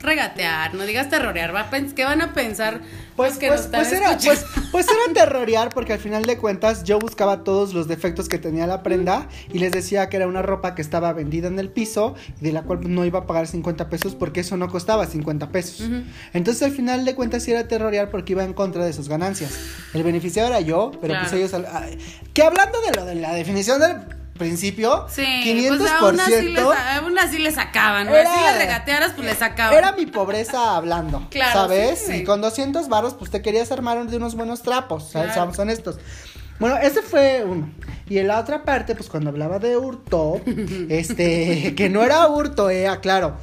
B: regatear, no digas terrorear, va a pens- ¿qué van a pensar?
A: pues,
B: los que
A: pues,
B: nos están
A: pues era, pues, pues era terrorear porque al final de cuentas yo buscaba todos los defectos que tenía la prenda y les decía que era una ropa que estaba vendida en el piso y de la cual no iba a pagar 50 pesos porque eso no costaba 50 pesos. Entonces al final de cuentas sí era terrorear porque iba en contra de sus ganancias. El beneficiado era yo, pero pues ellos... Que hablando de lo de la definición del principio,
B: Sí,
A: 500%...
B: pues aún así, les, aún así les sacaban, ¿no?
A: Era-
B: Si les regatearas, pues les sacaban.
A: Era mi pobreza hablando, (laughs)
B: Claro,
A: ¿sabes?
B: sí.
A: Y con 200 varos, pues te querías armar de unos buenos trapos, ¿sabes?
B: Claro.
A: Seamos honestos. Bueno, ese fue uno. Y en la otra parte, pues cuando hablaba de hurto, (laughs) este, que no era hurto, eh, aclaro.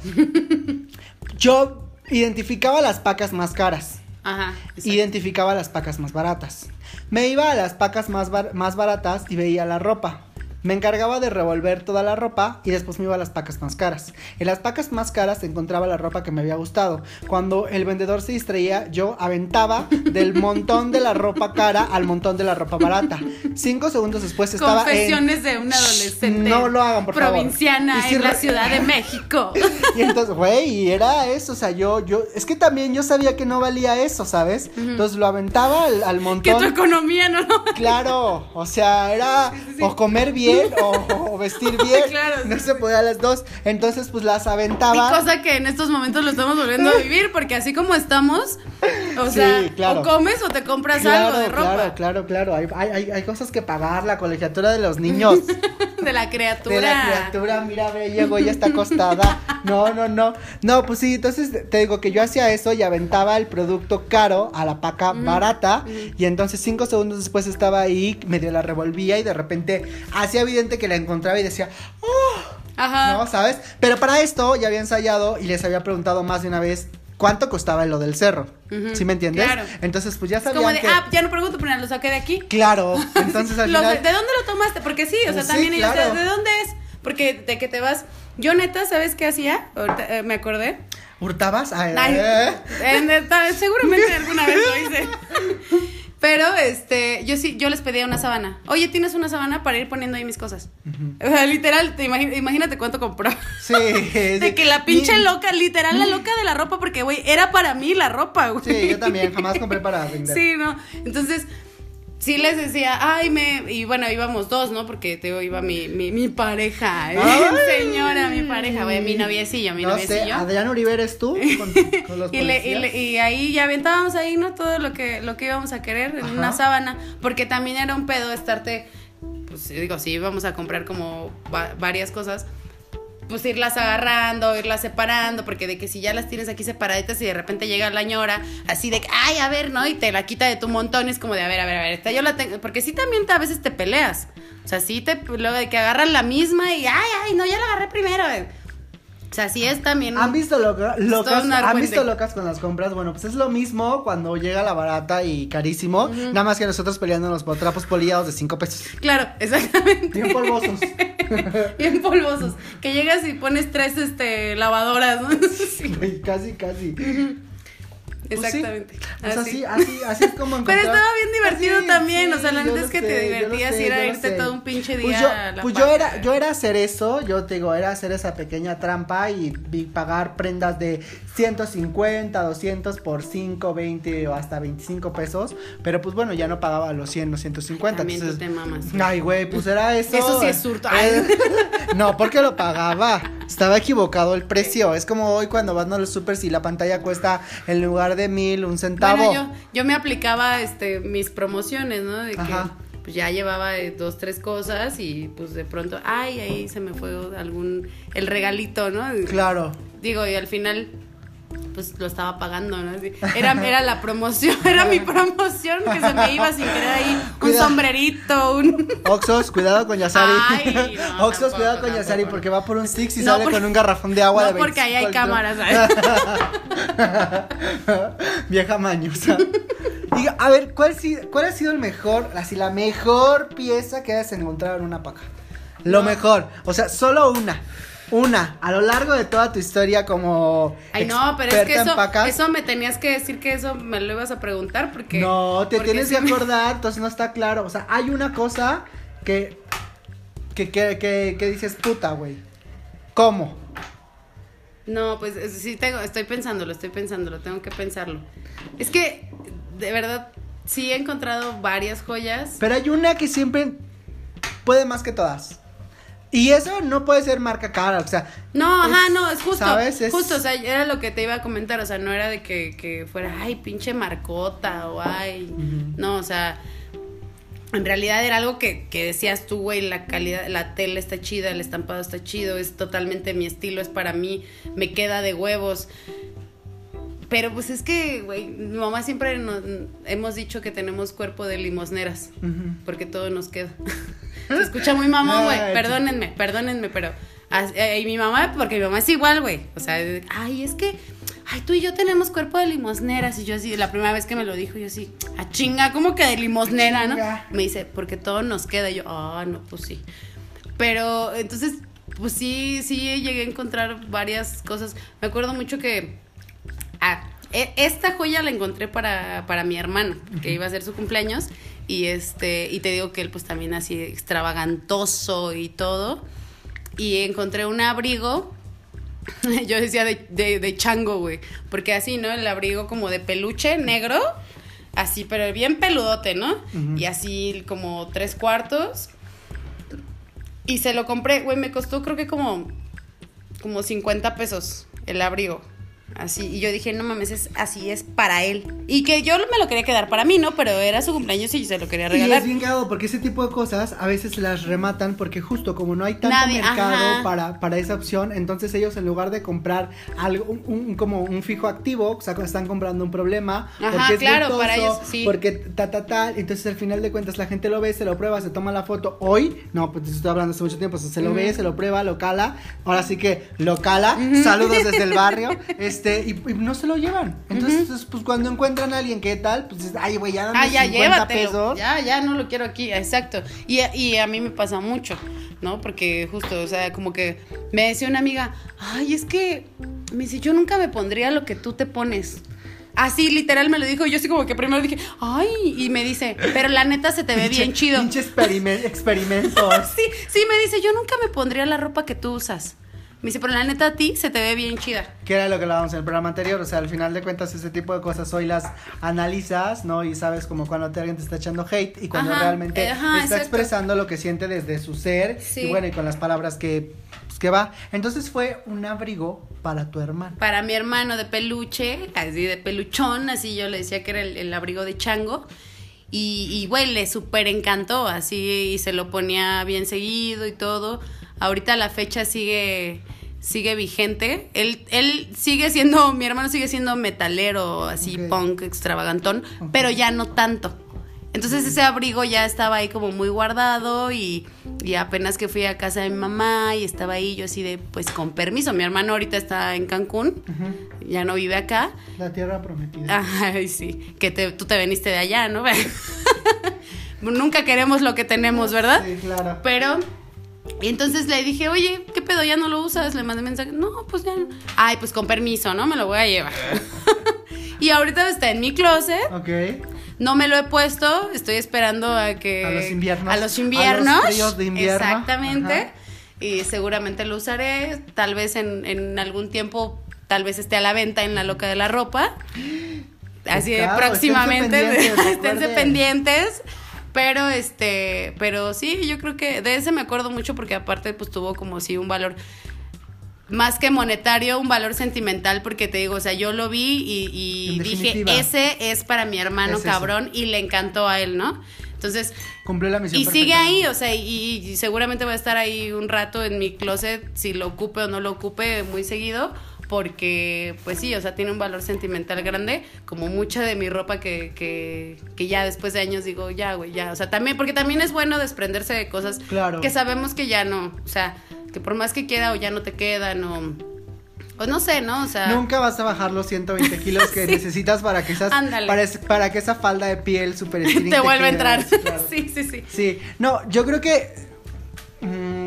A: Yo identificaba las pacas más caras.
B: Ajá. exacto.
A: Identificaba las pacas más baratas. Me iba a las pacas más, bar- más baratas y veía la ropa. Me encargaba de revolver toda la ropa y después me iba a las pacas más caras. En las pacas más caras encontraba la ropa que me había gustado. Cuando el vendedor se distraía, yo aventaba del (laughs) montón de la ropa cara al montón de la ropa barata. Cinco segundos después estaba en...
B: Confesiones de un adolescente.
A: No lo hagan, por favor.
B: Provinciana
A: Y si
B: en la Ciudad de México. (laughs)
A: Y entonces, güey, y era eso, o sea, yo, yo, es que también yo sabía que no valía eso, ¿sabes? Entonces lo aventaba al, al
B: que
A: montón.
B: tu economía no lo
A: Claro, o sea, era o comer bien o, o vestir (laughs) bien.
B: Claro,
A: no
B: sí,
A: se podía las dos. Entonces, pues las
B: Y
A: aventaba.
B: cosa que en estos momentos lo estamos volviendo a (laughs) vivir, porque así como estamos, o
A: Sí,
B: sea,
A: claro.
B: o comes o te compras
A: Claro,
B: algo de ropa.
A: claro, claro, claro. Hay, hay, cosas que pagar, la colegiatura de los niños. (laughs)
B: De la criatura.
A: De la criatura, mira, ve, llegó, ya está acostada. No, no, no. No, pues sí, entonces te digo que yo hacía eso y aventaba el producto caro a la paca barata. Y entonces cinco segundos después estaba ahí, medio la revolvía y de repente hacía evidente que la encontraba y decía, ¡oh!
B: Ajá.
A: ¿No? ¿Sabes? Pero para esto ya había ensayado y les había preguntado más de una vez cuánto costaba lo del cerro. ¿Sí me entiendes?
B: claro.
A: Entonces, pues ya sabían
B: como de,
A: que...
B: ah, ya no pregunto, pero lo saqué de aquí.
A: Claro, (laughs) entonces al final...
B: ¿De dónde lo tomaste? Porque sí, o sea,
A: Sí,
B: también ellos,
A: claro.
B: ¿de, de dónde es? Porque de que te vas. Yo neta, ¿sabes qué hacía? Ahorita, eh, me acordé.
A: ¿Hurtabas? Ay,
B: Ay,
A: eh.
B: en- en- seguramente alguna vez lo hice. (laughs) Pero este, yo sí, yo les pedía una sábana. Oye, ¿tienes una sábana para ir poniendo ahí mis cosas? O sea, literal, te imagínate cuánto compró. (laughs)
A: Sí.
B: De que la pinche loca, literal la loca de la ropa, porque güey, era para mí la ropa, güey.
A: Sí, yo también, jamás compré para (laughs) vender.
B: Sí, no. Entonces, sí les decía, ay, me. Y bueno, íbamos dos, ¿no? Porque te digo, iba mi, mi, mi pareja. ¿eh? (laughs) Señora, mi pareja, güey, mi noviecillo, mi
A: no sé,
B: noviecillo.
A: Adrián Uribe eres tú (laughs) con, con los
B: Y, le- y, le- y ahí ya aventábamos ahí, ¿no? Todo lo que, lo que íbamos a querer en
A: Ajá.
B: una sábana. Porque también era un pedo estarte. Pues digo, si íbamos a comprar como va- varias cosas. Pues irlas agarrando, irlas separando, porque de que si ya las tienes aquí separaditas y de repente llega la ñora, así de ay, a ver, ¿no? Y te la quita de tu montón, es como de, a ver, a ver, a ver, esta yo la tengo, porque sí también te- a veces te peleas, o sea, sí te, luego de que agarran la misma y, ay, ay, no, ya la agarré primero. O sea, sí es también...
A: ¿Han visto loca- locas? ¿Han visto locas con las compras? Bueno, pues es lo mismo cuando llega la barata y carísimo. Nada más que nosotros peleándonos por trapos poliados de 5 pesos.
B: Claro, exactamente.
A: Bien polvosos. (laughs)
B: Bien polvosos. Que llegas y pones tres este lavadoras, ¿no? (laughs) Sí,
A: casi, casi.
B: Exactamente.
A: Pues
B: así.
A: así, así, así es como (laughs)
B: Pero
A: encontrar-
B: estaba bien divertido
A: Sí,
B: también,
A: sí,
B: o sea, la neta es que te
A: sé,
B: divertías
A: sé,
B: ir a irte todo un pinche
A: Pues
B: día
A: yo,
B: a la
A: pues yo era, yo era hacer eso, yo te digo, era hacer esa pequeña trampa y, y pagar prendas de 150, 200 por 5, 20 o hasta 25 pesos, pero pues bueno, ya no pagaba los 100 o 150,
B: También tú
A: entonces...
B: te mamas.
A: Ay, güey, pues era eso.
B: Eso sí es hurto.
A: Eh, (laughs) no, porque lo pagaba. Estaba equivocado el precio. Es como hoy cuando vas a los super si la pantalla cuesta en lugar de mil un centavo.
B: Bueno, yo, yo me aplicaba este mis promociones, ¿no? De que
A: Ajá.
B: pues ya llevaba eh, dos, tres cosas y pues de pronto, ay, ahí se me fue algún, el regalito, ¿no?
A: Claro.
B: Digo, y al final, pues lo estaba pagando, ¿no? Era, era la promoción, era mi promoción que se me iba sin querer ahí. Un sombrerito, un.
A: Oxos, cuidado con Yasari.
B: Ay, no, (laughs)
A: Oxos,
B: tampoco,
A: cuidado con Yasari
B: tampoco.
A: porque va por un Six y
B: No,
A: sale con un garrafón de agua
B: no,
A: de
B: porque ahí hay
A: 25
B: cámaras,
A: litros. (laughs) Vieja mañosa. Diga, a ver, ¿cuál, si- ¿cuál ha sido el mejor, así la mejor pieza que hayas encontrado en una paca? Lo mejor, o sea, solo una. Una, a lo largo de toda tu historia como
B: Ay, no, pero es que eso, me tenías que decir que eso me lo ibas a preguntar porque.
A: No, te
B: porque
A: tienes que acordar, entonces no está claro. O sea, hay una cosa que. que, que, que, que dices, puta, güey. ¿Cómo?
B: No, pues es- sí tengo, estoy pensándolo, estoy pensándolo, tengo que pensarlo. Es que, de verdad, sí he encontrado varias joyas.
A: Pero hay una que siempre puede más que todas. Y eso no puede ser marca cara, o sea.
B: No,
A: es-
B: ajá, no, es justo.
A: ¿sabes? Es-
B: Justo, o sea, era lo que te iba a comentar, o sea, no era de que, que fuera, ay, pinche marcota o ay. No, o sea, en realidad era algo que, que decías tú, güey, la calidad, la tela está chida, el estampado está chido, es totalmente mi estilo, es para mí, me queda de huevos. Pero pues es que, güey, mi mamá siempre nos, hemos dicho que tenemos cuerpo de limosneras, porque todo nos queda. (laughs) Se escucha muy mamón, güey,
A: Ay,
B: perdónenme, perdónenme, pero... eh, Y mi mamá, porque mi mamá es igual, güey. O sea, ay, es que, ay, tú y yo tenemos cuerpo de limosneras. Y yo así, la primera vez que me lo dijo, yo así, a chinga, ¿cómo que de limosnera, no? Me dice, porque todo nos queda. Y yo, ah, no, pues sí. Pero entonces, pues sí, sí llegué a encontrar varias cosas. Me acuerdo mucho que. Ah, e- esta joya la encontré para, para mi hermano, que iba a ser su cumpleaños. Y este, y te digo que él pues también así extravagantoso y todo. Y encontré un abrigo. (laughs) Yo decía de, de, de chango, güey. Porque así, ¿no? El abrigo como de peluche negro. Así, pero bien peludote, ¿no? Y así como tres cuartos. Y se lo compré, güey, me costó creo que como, como 50 pesos el abrigo. Así, y yo dije, no mames, es, así es para él. Y que yo me lo quería quedar para mí, ¿no? Pero era su cumpleaños y se lo quería
A: Y
B: regalar.
A: es bien cagado porque ese tipo de cosas a veces las rematan porque justo como no hay tanto
B: Nadie,
A: mercado para, para esa opción, entonces ellos en lugar de comprar algo, un, un- como un fijo activo, o sea, están comprando un problema,
B: Ajá,
A: porque es
B: claro,
A: gustoso,
B: para ellos, sí.
A: porque ta ta tal, entonces al final de cuentas la gente lo ve, se lo prueba, se toma la foto hoy, no, pues estoy hablando hace mucho tiempo, o sea, se lo ve, se lo prueba, lo cala, ahora sí que lo cala, saludos desde el barrio, (laughs) este, y, y no se lo llevan. Entonces, pues cuando encuentran a alguien que tal, pues dices, ay, güey, ya dame
B: Ah, ya,
A: 50
B: llévatelo.
A: pesos.
B: Ya, ya no lo quiero aquí, exacto. Y, y a mí me pasa mucho, ¿no? Porque justo, o sea, como que me decía una amiga, ay, es que, me dice, yo nunca me pondría lo que tú te pones. Así, literal, me lo dijo. Yo así como que primero dije, ay, y me dice, pero la neta se te ve bien chido.
A: Pinche experimen- experimentos. (laughs)
B: Sí, sí, me dice, yo nunca me pondría la ropa que tú usas. Me dice, pero la neta a ti se te ve bien chida.
A: que era lo que hablábamos en el programa anterior, o sea, al final de cuentas ese tipo de cosas hoy las analizas, ¿no? Y sabes como cuando te- alguien te está echando hate y cuando
B: Ajá,
A: realmente
B: eh, ajá,
A: está
B: exacto.
A: expresando lo que siente desde su ser
B: Sí.
A: y bueno, y con las palabras que, pues, que va. Entonces fue un abrigo para tu hermano.
B: Para mi hermano de peluche, así de peluchón, así yo le decía que era el, el abrigo de chango. Y, y güey, le súper encantó, así, y se lo ponía bien seguido y todo. Ahorita la fecha sigue, sigue vigente. Él, él sigue siendo, mi hermano sigue siendo metalero, así, punk, extravagantón, pero ya no tanto. Entonces ese abrigo ya estaba ahí como muy guardado y, y apenas que fui a casa de mi mamá y estaba ahí yo así de, pues con permiso, mi hermano ahorita está en Cancún, ya no vive acá.
A: La tierra prometida.
B: Ay, sí, que te, tú te veniste de allá, ¿no? (laughs) Nunca queremos lo que tenemos, ¿verdad?
A: Sí, claro.
B: Pero, y entonces le dije, oye, ¿qué pedo? ¿Ya no lo usas? Le mandé mensaje, no, pues ya. no. Ay, pues con permiso, ¿no? Me lo voy a llevar. (laughs) y ahorita está en mi closet.
A: Ok.
B: No me lo he puesto, estoy esperando a que...
A: A los inviernos.
B: A los
A: A
B: inviernos.
A: los fríos de invierno.
B: Exactamente.
A: Ajá.
B: Y seguramente lo usaré, tal vez en, en algún tiempo, tal vez esté a la venta en la loca de la ropa. (gasps) Así
A: Claro,
B: próximamente, (laughs)
A: esténse pendientes,
B: esténse pendientes. Pero este, pero sí, yo creo que de ese me acuerdo mucho porque aparte pues tuvo como sí un valor más que monetario, un valor sentimental, porque te digo, o sea, yo lo vi y, dije, ese es para mi hermano
A: Es ese.
B: cabrón, y le encantó a él, ¿no? Entonces,
A: Cumplió la misión.
B: y sigue ahí, o sea, y, y seguramente va a estar ahí un rato en mi closet, si lo ocupe o no lo ocupe muy seguido, porque pues sí, o sea, tiene un valor sentimental grande, como mucha de mi ropa que, que, que ya después de años digo, ya, güey, ya, o sea, también, porque también es bueno desprenderse de cosas
A: Claro.
B: que sabemos que ya no, o sea, que por más que quiera o ya no te quedan o, no sé, ¿no? O sea,
A: Nunca vas a bajar los 120 kilos que (laughs) necesitas para que esas, para, es- para que esa falda de piel super string (laughs)
B: te vuelve a entrar.
A: Claro. (laughs)
B: sí, sí, sí.
A: Sí, no, yo creo que mm,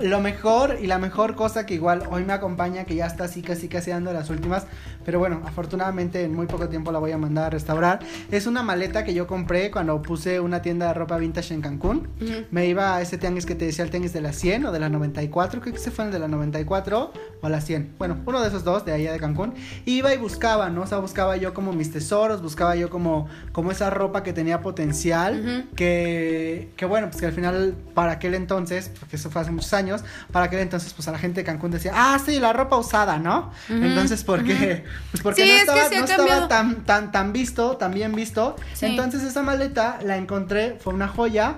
A: lo mejor y la mejor cosa que igual hoy me acompaña, que ya está así casi casi dando las últimas, pero bueno, afortunadamente en muy poco tiempo la voy a mandar a restaurar, es una maleta que yo compré cuando puse una tienda de ropa vintage en Cancún.
B: Ujú.
A: Me iba a ese tianguis que te decía, el tianguis de la 100 o de la 94, creo que se fue el de la 94 o la 100. Bueno, uno de esos dos de allá de Cancún. Iba y buscaba, ¿no? O sea, buscaba yo como mis tesoros, buscaba yo como, como esa ropa que tenía potencial,
B: Ujú.
A: que, que bueno, pues que al final, para aquel entonces, porque eso fue hace muchos años, para aquel entonces, pues a la gente de Cancún decía, ah, sí, la ropa usada, ¿no? Entonces, ¿por qué? Pues porque
B: Sí,
A: no
B: es que
A: estaba, no estaba tan, tan, tan visto, tan bien visto.
B: Sí.
A: Entonces, esa maleta la encontré, fue una joya.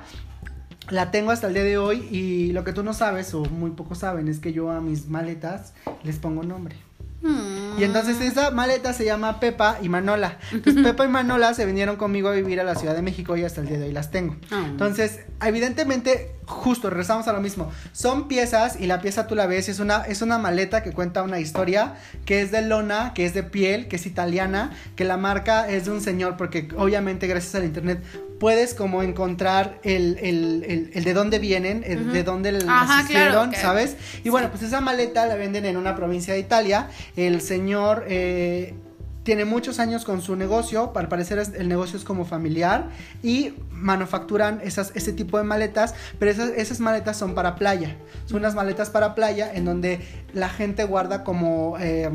A: La tengo hasta el día de hoy y lo que tú no sabes o muy pocos saben es que yo a mis maletas les pongo nombre.
B: Mm.
A: Y entonces esa maleta se llama Pepa y Manola. Entonces Pepa y Manola se vinieron conmigo a vivir a la Ciudad de México y hasta el día de hoy las tengo.
B: Ah.
A: Entonces, evidentemente, justo regresamos a lo mismo. Son piezas y la pieza tú la ves, es una, es una maleta que cuenta una historia que es de lona, que es de piel, que es italiana, que la marca es de un señor, porque obviamente gracias al internet puedes como encontrar el, el, el, el de dónde vienen, el
B: Ujú.
A: de dónde las
B: claro,
A: ¿sabes? Y bueno, pues esa maleta la venden en una provincia de Italia. El señor eh, tiene muchos años con su negocio. Al parecer el negocio es como familiar. Y manufacturan ese tipo de maletas. Pero esas, maletas son para playa. Son unas maletas para playa en donde la gente guarda como... eh,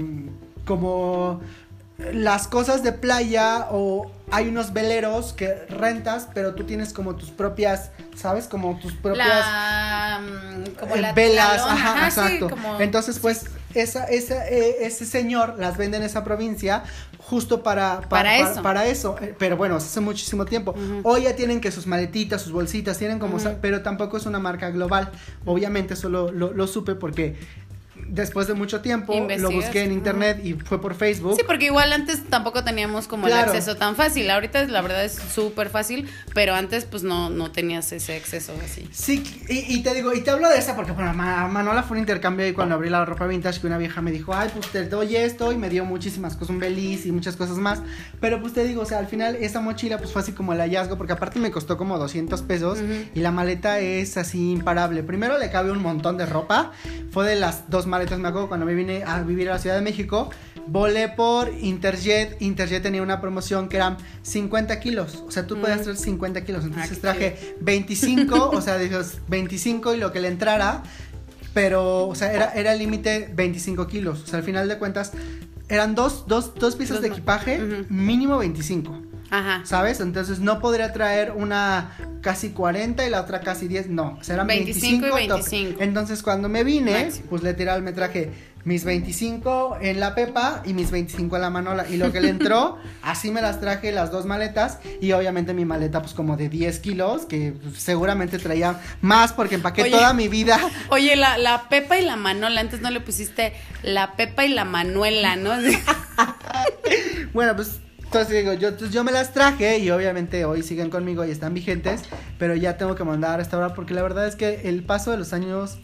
A: como las cosas de playa o hay unos veleros que rentas, pero tú tienes como tus propias, ¿sabes? Como tus propias
B: la, como
A: eh,
B: la
A: velas,
B: la
A: ajá, (laughs)
B: sí,
A: exacto.
B: como-
A: Entonces, pues, esa, esa, eh, ese señor las vende en esa provincia justo para, pa-
B: Para
A: pa-
B: eso.
A: para eso. Eh, Pero bueno, hace muchísimo tiempo. Hoy ya tienen que sus maletitas, sus bolsitas, tienen como, pero tampoco es una marca global. Obviamente, eso lo, lo- lo supe porque después de mucho tiempo lo busqué en internet y fue por Facebook.
B: Sí, porque igual antes tampoco teníamos como
A: Claro.
B: el acceso tan fácil. Ahorita la verdad es súper fácil, pero antes pues no, no tenías ese acceso así.
A: Sí, y, y te digo, y te hablo de esa porque, bueno, Ma- Manola fue un intercambio ahí cuando abrí la ropa vintage que una vieja me dijo, ay, pues te doy esto y me dio muchísimas cosas, un beliz y muchas cosas más. Pero pues te digo, o sea, al final esa mochila pues fue así como el hallazgo porque aparte me costó como 200 pesos y la maleta es así imparable. Primero le cabe un montón de ropa, fue de las dos maletas, me acuerdo cuando me vine a vivir a la Ciudad de México. Volé por Interjet. Interjet tenía una promoción que eran 50 kilos. O sea, tú podías
B: Mm.
A: traer 50 kilos. Entonces
B: Ah, qué
A: traje 25, (laughs) o sea, dices 25 y lo que le entrara. Pero, o sea, era, era el límite 25 kilos. O sea, al final de cuentas, eran dos, dos, dos piezas
B: Dos
A: de equipaje,
B: Ujú.
A: mínimo 25.
B: Ajá.
A: ¿Sabes? Entonces no podría traer una casi 40 y la otra casi 10. No, eran
B: 25
A: 25.
B: y
A: top.
B: 25.
A: Entonces cuando me vine, pues literal me traje mis 25 en la Pepa y mis 25 en la Manola. Y lo que le entró, (laughs) así me las traje las dos maletas. Y obviamente mi maleta, pues como de 10 kilos, que seguramente traía más porque empaqué
B: Oye.
A: toda mi vida. (laughs)
B: Oye, la, la Pepa y la Manola, antes no le pusiste la Pepa y la Manuela, ¿no? (laughs)
A: Bueno, pues entonces digo, yo, entonces yo me las traje y obviamente hoy siguen conmigo y están vigentes, pero ya tengo que mandar a restaurar porque la verdad es que el paso de los años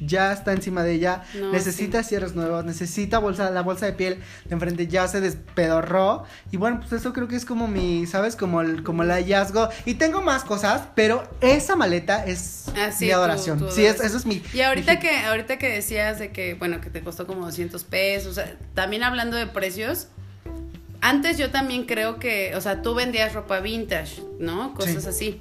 A: ya está encima de ella,
B: No,
A: necesita cierres nuevos, necesita bolsa, la bolsa de piel de enfrente ya se despedorró. Y bueno, pues eso creo que es como mi, ¿sabes? Como el, como el hallazgo. Y tengo más cosas, pero esa maleta es
B: Ah, sí,
A: mi adoración,
B: tu
A: sí, es, eso es mi...
B: Y ahorita
A: mi
B: que, ahorita que decías de que, bueno, que te costó como 200 pesos, o sea, también hablando de precios, antes yo también creo que, o sea, tú vendías ropa vintage, ¿no? Cosas
A: Sí.
B: así.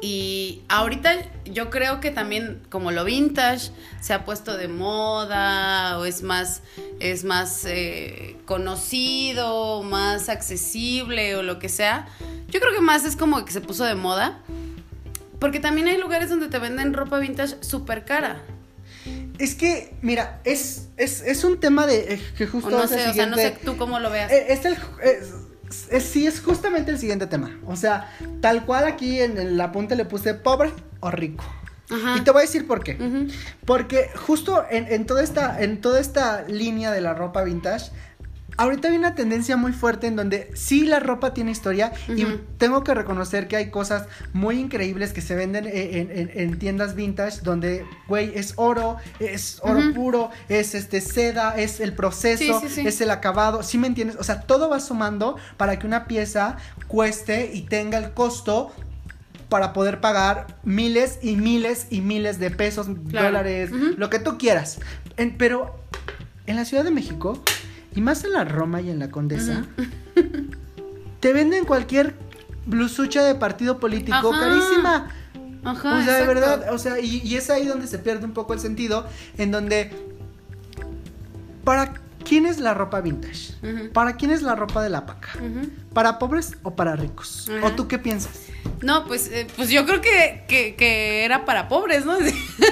B: Y ahorita yo creo que también como lo vintage se ha puesto de moda o es más, es más eh, conocido, más accesible o lo que sea. Yo creo que más es como que se puso de moda. Porque también hay lugares donde te venden ropa vintage súper cara.
A: Es que, mira, es, es, es un tema de eh, que
B: O
A: justo
B: no sé, o sea, no sé tú cómo lo veas.
A: Eh, Es el, es- es- sí, es justamente el siguiente tema. O sea, tal cual aquí en el apunte le puse pobre o rico. Y te voy a decir por qué. Porque justo en, en, toda esta, en toda esta línea de la ropa vintage, ahorita hay una tendencia muy fuerte en donde sí la ropa tiene historia y tengo que reconocer que hay cosas muy increíbles que se venden en, tiendas vintage donde, güey, es oro, es oro puro, es este seda, es el proceso, es el acabado, ¿sí me entiendes? O sea, todo va sumando para que una pieza cueste y tenga el costo para poder pagar miles y miles y miles de pesos, dólares, lo que tú quieras. pero en la Ciudad de México y más en la Roma y en la Condesa, (laughs) te venden cualquier blusucha de partido político carísima. Ajá, o sea, de verdad, o sea, y, es ahí donde se pierde un poco el sentido, en donde, ¿para quién es la ropa vintage? ¿Para quién es la ropa de la paca? ¿Para pobres o para ricos? ¿O tú qué piensas?
B: No, pues, eh, pues yo creo que, que, era para pobres, ¿no?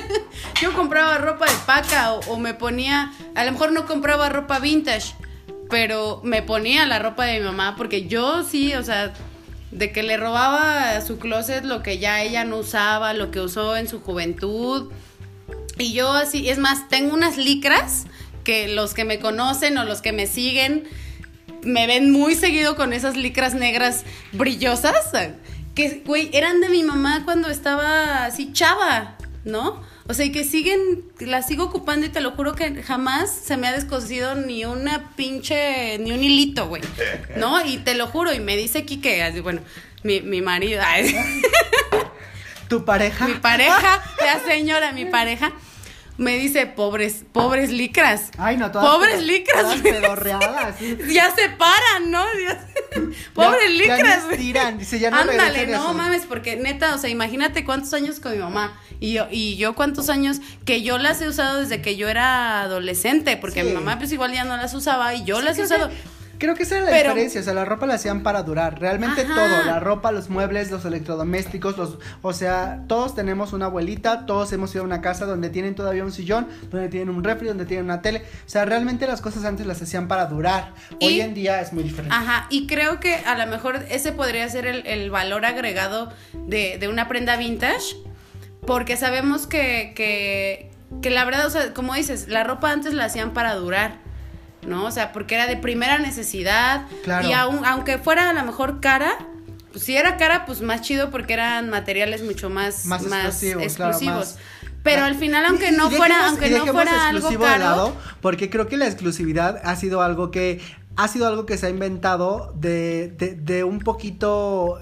B: (laughs) yo compraba ropa de paca o, me ponía, a lo mejor no compraba ropa vintage, pero me ponía la ropa de mi mamá porque yo sí, o sea, de que le robaba a su closet lo que ya ella no usaba, lo que usó en su juventud. Y yo así, es más, tengo unas licras que los que me conocen o los que me siguen me ven muy seguido con esas licras negras brillosas que, güey, eran de mi mamá cuando estaba así chava, ¿no? O sea, y que siguen, la sigo ocupando y te lo juro que jamás se me ha descosido ni una pinche, ni un hilito, güey, (laughs) ¿no? Y te lo juro, y me dice Kike, así, bueno, mi, mi marido,
A: ¿Tu pareja?
B: Mi pareja, la señora, mi pareja me dice, pobres, pobres licras.
A: Ay, no,
B: todas Pobres licras.
A: Todas (laughs)
B: ya se paran, ¿no? (laughs) pobres licras.
A: Ya tiran, dice, ya no
B: Ándale, no mames, porque neta, o sea, imagínate cuántos años con mi mamá. Y yo, y yo cuántos años que yo las he usado desde que yo era adolescente, porque mi mamá pues igual ya no las usaba y yo las he usado.
A: Creo que esa era la diferencia, o sea, la ropa la hacían para durar, realmente todo, la ropa, los muebles, los electrodomésticos, los, o sea, todos tenemos una abuelita, todos hemos ido a una casa donde tienen todavía un sillón, donde tienen un refri, donde tienen una tele, o sea, realmente las cosas antes las hacían para durar, hoy en día es muy diferente.
B: Ajá, y creo que a lo mejor ese podría ser el, valor agregado de, de, una prenda vintage, porque sabemos que, que, que la verdad, o sea, como dices, la ropa antes la hacían para durar. ¿No? O sea, porque era de primera necesidad. Claro. Y aunque fuera a lo mejor cara, pues si era cara, pues más chido porque eran materiales mucho más, más, exclusivos. pero al final, aunque no fuera, aunque no fuera algo caro,
A: porque creo que la exclusividad ha sido algo que ha sido algo que se ha inventado de, de, de un poquito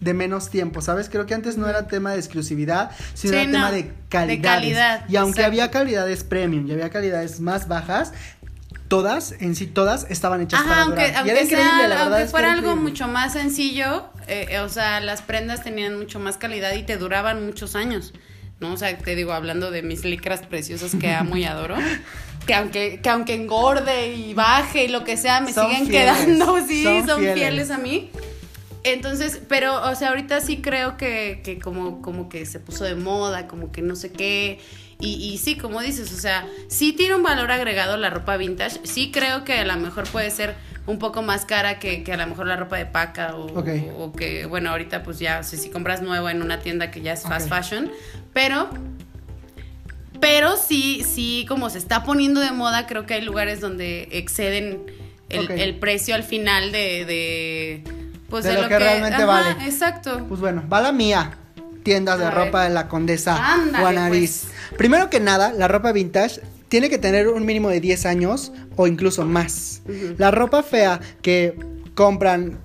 A: de menos tiempo, ¿sabes? Creo que antes no era tema de exclusividad, sino era tema de calidad. Y aunque había calidades premium y había calidades más bajas, todas, en sí todas, estaban hechas para
B: aunque,
A: durar.
B: Aunque, sea, aunque fuera algo mucho más sencillo, eh, o sea, las prendas tenían mucho más calidad y te duraban muchos años. ¿no? O sea, te digo, hablando de mis licras preciosas que amo y adoro, (laughs) que aunque, que aunque engorde y baje y lo que sea, me siguen quedando, (laughs) sí, son, fieles. a mí. Entonces, pero, o sea, ahorita sí creo que, que como, como que se puso de moda, como que no sé qué, y, y, sí, como dices, o sea, sí tiene un valor agregado la ropa vintage. Sí creo que a lo mejor puede ser un poco más cara que, que a lo mejor la ropa de paca o, o, que, bueno, ahorita pues ya, o si compras nuevo en una tienda que ya es fast fashion, pero... Pero sí, sí, como se está poniendo de moda, creo que hay lugares donde exceden el, el precio al final de, de
A: pues de, lo, que, realmente vale.
B: Exacto.
A: Pues bueno, va la mía tiendas de ropa de la condesa Juanariz. Pues. Primero que nada, la ropa vintage tiene que tener un mínimo de 10 años o incluso más. La ropa fea que compran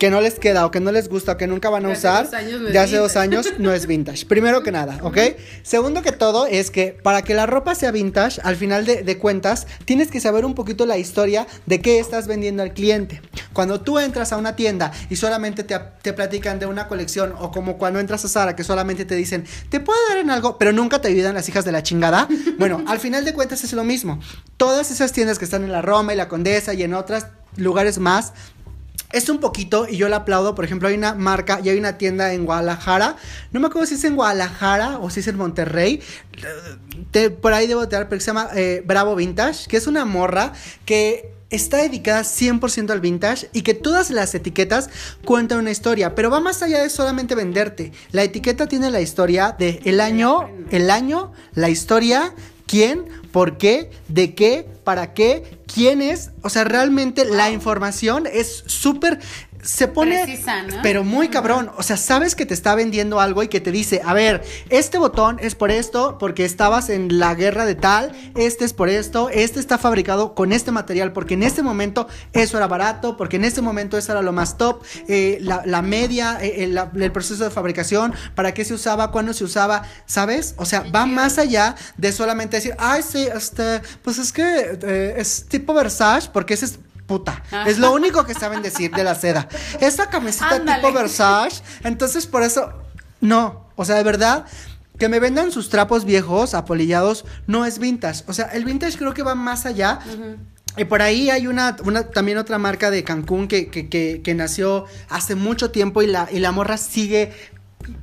A: que no les queda o que no les gusta o que nunca van a usar de hace dos años no es vintage. Primero que nada, ¿ok? Segundo que todo es que para que la ropa sea vintage, al final de, cuentas, tienes que saber un poquito la historia de qué estás vendiendo al cliente. Cuando tú entras a una tienda y solamente te, te platican de una colección o como cuando entras a Sara que solamente te dicen, te puedo dar en algo, pero nunca te ayudan las hijas de la chingada. (laughs) Bueno, al final de cuentas es lo mismo. Todas esas tiendas que están en la Roma y la Condesa y en otros lugares más es un poquito, y yo le aplaudo, por ejemplo, hay una marca y hay una tienda en Guadalajara, no me acuerdo si es en Guadalajara o si es en Monterrey, por ahí debo tener, pero se llama eh, Bravo Vintage, que es una morra que está dedicada 100% al vintage y que todas las etiquetas cuentan una historia, pero va más allá de solamente venderte. La etiqueta tiene la historia de el año, el año, la historia, quién, por qué, de qué, para qué, quién es. O sea, realmente la información es súper se pone
B: Precisa, ¿no?
A: pero muy cabrón, o sea, sabes que te está vendiendo algo y que te dice, a ver, este botón es por esto, porque estabas en la guerra de tal, este es por esto, este está fabricado con este material, porque en este momento eso era barato, porque en este momento eso era lo más top, eh, la, la, media, eh, el, la, el, proceso de fabricación, para qué se usaba, cuándo se usaba, ¿sabes? O sea, va más allá de solamente decir, ay, sí, este, pues es que eh, es tipo Versace, porque ese es puta. Ah. Es lo único que saben decir de la seda. Esta camiseta Ándale. tipo Versace, entonces por eso, no, o sea, de verdad, que me vendan sus trapos viejos, apolillados, no es vintage. O sea, el vintage creo que va más allá. Uh -huh. Y por ahí hay una, una, también otra marca de Cancún que, que, que, que nació hace mucho tiempo y la, y la morra sigue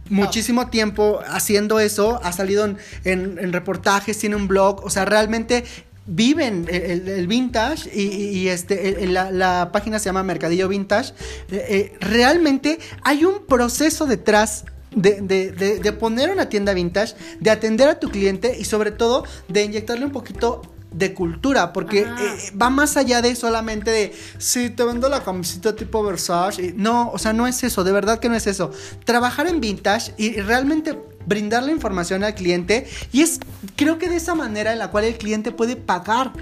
A: muchísimo oh. tiempo haciendo eso, ha salido en, en, en, reportajes, tiene un blog, o sea, realmente viven el, el vintage y, y este el, la, la, página se llama Mercadillo Vintage. Eh, eh, realmente hay un proceso detrás de, de, de, de, poner una tienda vintage, de atender a tu cliente y sobre todo de inyectarle un poquito de cultura, porque eh, va más allá de solamente de si sí, te vendo la camiseta tipo Versace. No, o sea, no es eso, de verdad que no es eso. Trabajar en vintage y realmente brindar la información al cliente y es creo que de esa manera en la cual el cliente puede pagar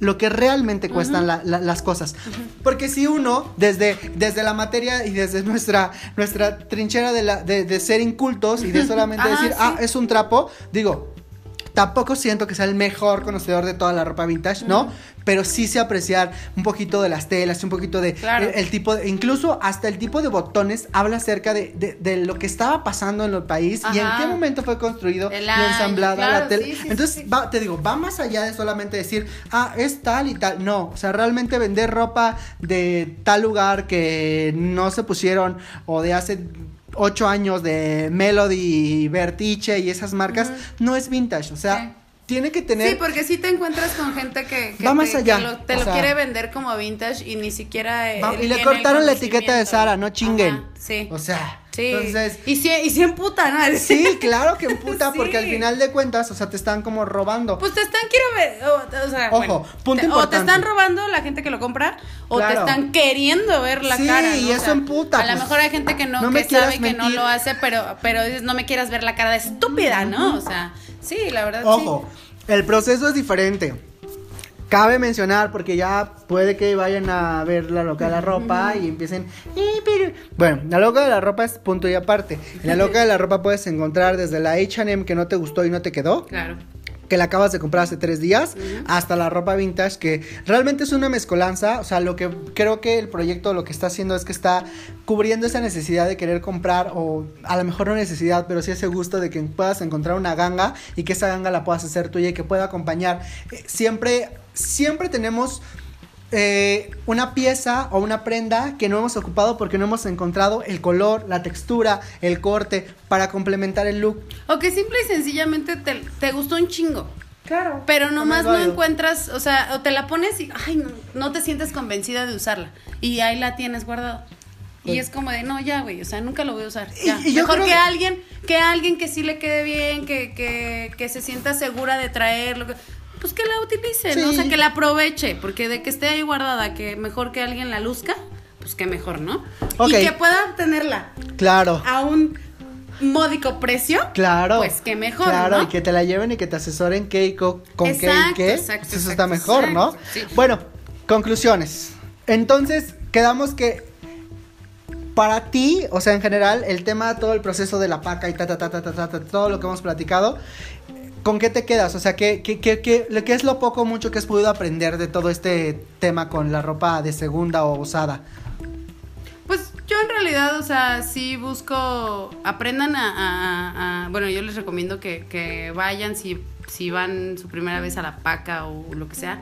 A: lo que realmente cuestan uh -huh. la, la, las cosas. Uh -huh. Porque si uno, desde, desde la materia y desde nuestra, nuestra trinchera de, la, de, de ser incultos y de (laughs) solamente decir, sí. ah, es un trapo, digo, tampoco siento que sea el mejor conocedor de toda la ropa vintage, ¿no? Uh -huh. Pero sí sé apreciar un poquito de las telas, un poquito de claro. el, el, tipo, de, incluso hasta el tipo de botones habla acerca de, de, de, lo que estaba pasando en el país Ajá. y en qué momento fue construido y ensamblada claro, la tela. Sí, sí, Entonces, sí. Va, te digo, va más allá de solamente decir, ah, es tal y tal. No, o sea, realmente vender ropa de tal lugar que no se pusieron o de hace ocho años de Melody, Vertiche y esas marcas, uh -huh. no es vintage. O sea, sí. tiene que tener.
B: Sí, porque si sí te encuentras con gente que, que
A: va más
B: te,
A: allá.
B: Que lo, te lo sea, quiere vender como vintage y ni siquiera.
A: Va, y le cortaron la etiqueta de Sara, no chinguen. Ajá,
B: sí.
A: O sea.
B: Sí. Entonces, y si, y si emputa, ¿no?
A: Sí, (laughs) claro que emputa, sí. porque al final de cuentas, o sea, te están como robando.
B: Pues te están, quiero ver, o, o sea,
A: Ojo,
B: bueno,
A: punto
B: te,
A: importante.
B: O te están robando la gente que lo compra, o
A: claro.
B: te están queriendo ver la
A: sí,
B: cara. ¿no?
A: y eso
B: o sea,
A: emputa.
B: A pues, lo mejor hay gente que no,
A: no
B: que sabe
A: mentir.
B: que no lo hace, pero, pero dices, no me quieras ver la cara de estúpida, ¿no? O sea, sí, la verdad.
A: Ojo,
B: sí.
A: el proceso es diferente. Cabe mencionar, porque ya puede que vayan a ver la loca de la ropa y empiecen. Eh, pero... Bueno, la loca de la ropa es punto y aparte. En la loca de la ropa puedes encontrar desde la HM que no te gustó y no te quedó.
B: Claro
A: que la acabas de comprar hace tres días, uh -huh. hasta la ropa vintage, que realmente es una mezcolanza. O sea, lo que creo que el proyecto lo que está haciendo es que está cubriendo esa necesidad de querer comprar, o a lo mejor no necesidad, pero sí ese gusto de que puedas encontrar una ganga y que esa ganga la puedas hacer tuya y que pueda acompañar. Eh, siempre, siempre tenemos eh, una pieza o una prenda que no hemos ocupado porque no hemos encontrado el color, la textura, el corte para complementar el look.
B: O que simple y sencillamente te, te gustó un chingo.
A: Claro.
B: Pero nomás no encuentras, o sea, o te la pones y, ay, no, no te sientes convencida de usarla. Y ahí la tienes guardada. Y pues es como de, no, ya, güey, o sea, nunca lo voy a usar. Ya. Y, y Mejor que, que, alguien, que alguien que sí le quede bien, que, que, que se sienta segura de traerlo. Pues que la utilice, sí. ¿no? O sea, que la aproveche, porque de que esté ahí guardada, que mejor que alguien la luzca, pues que mejor, ¿no? Okay. Y que pueda obtenerla.
A: Claro.
B: A un módico precio.
A: Claro.
B: Pues que mejor,
A: Claro,
B: ¿no?
A: y que te la lleven y que te asesoren qué y con
B: exacto,
A: qué y qué.
B: Exacto,
A: Eso
B: exacto,
A: está mejor, ¿no?
B: Sí.
A: Bueno, conclusiones. Entonces, quedamos que para ti, o sea, en general, el tema, todo el proceso de la paca y ta, ta, ta, ta, ta, ta, ta todo lo que hemos platicado, ¿con qué te quedas? O sea, ¿qué, qué, qué, es lo poco o mucho que has podido aprender de todo este tema con la ropa de segunda o usada?
B: Pues yo en realidad, o sea, sí busco, aprendan a, a, a bueno, yo les recomiendo que, que vayan si, si van su primera vez a la paca o lo que sea,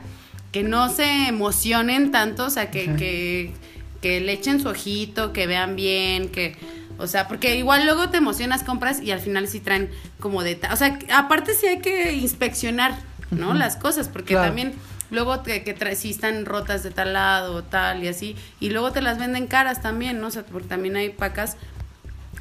B: que no se emocionen tanto, o sea, que, que, que le echen su ojito, que vean bien, que... O sea, porque igual luego te emocionas, compras y al final sí traen como de... O sea, aparte sí hay que inspeccionar, ¿no? Uh -huh. Las cosas, porque claro. también luego que, que si están rotas de tal lado, tal y así, y luego te las venden caras también, ¿no? O sea, porque también hay pacas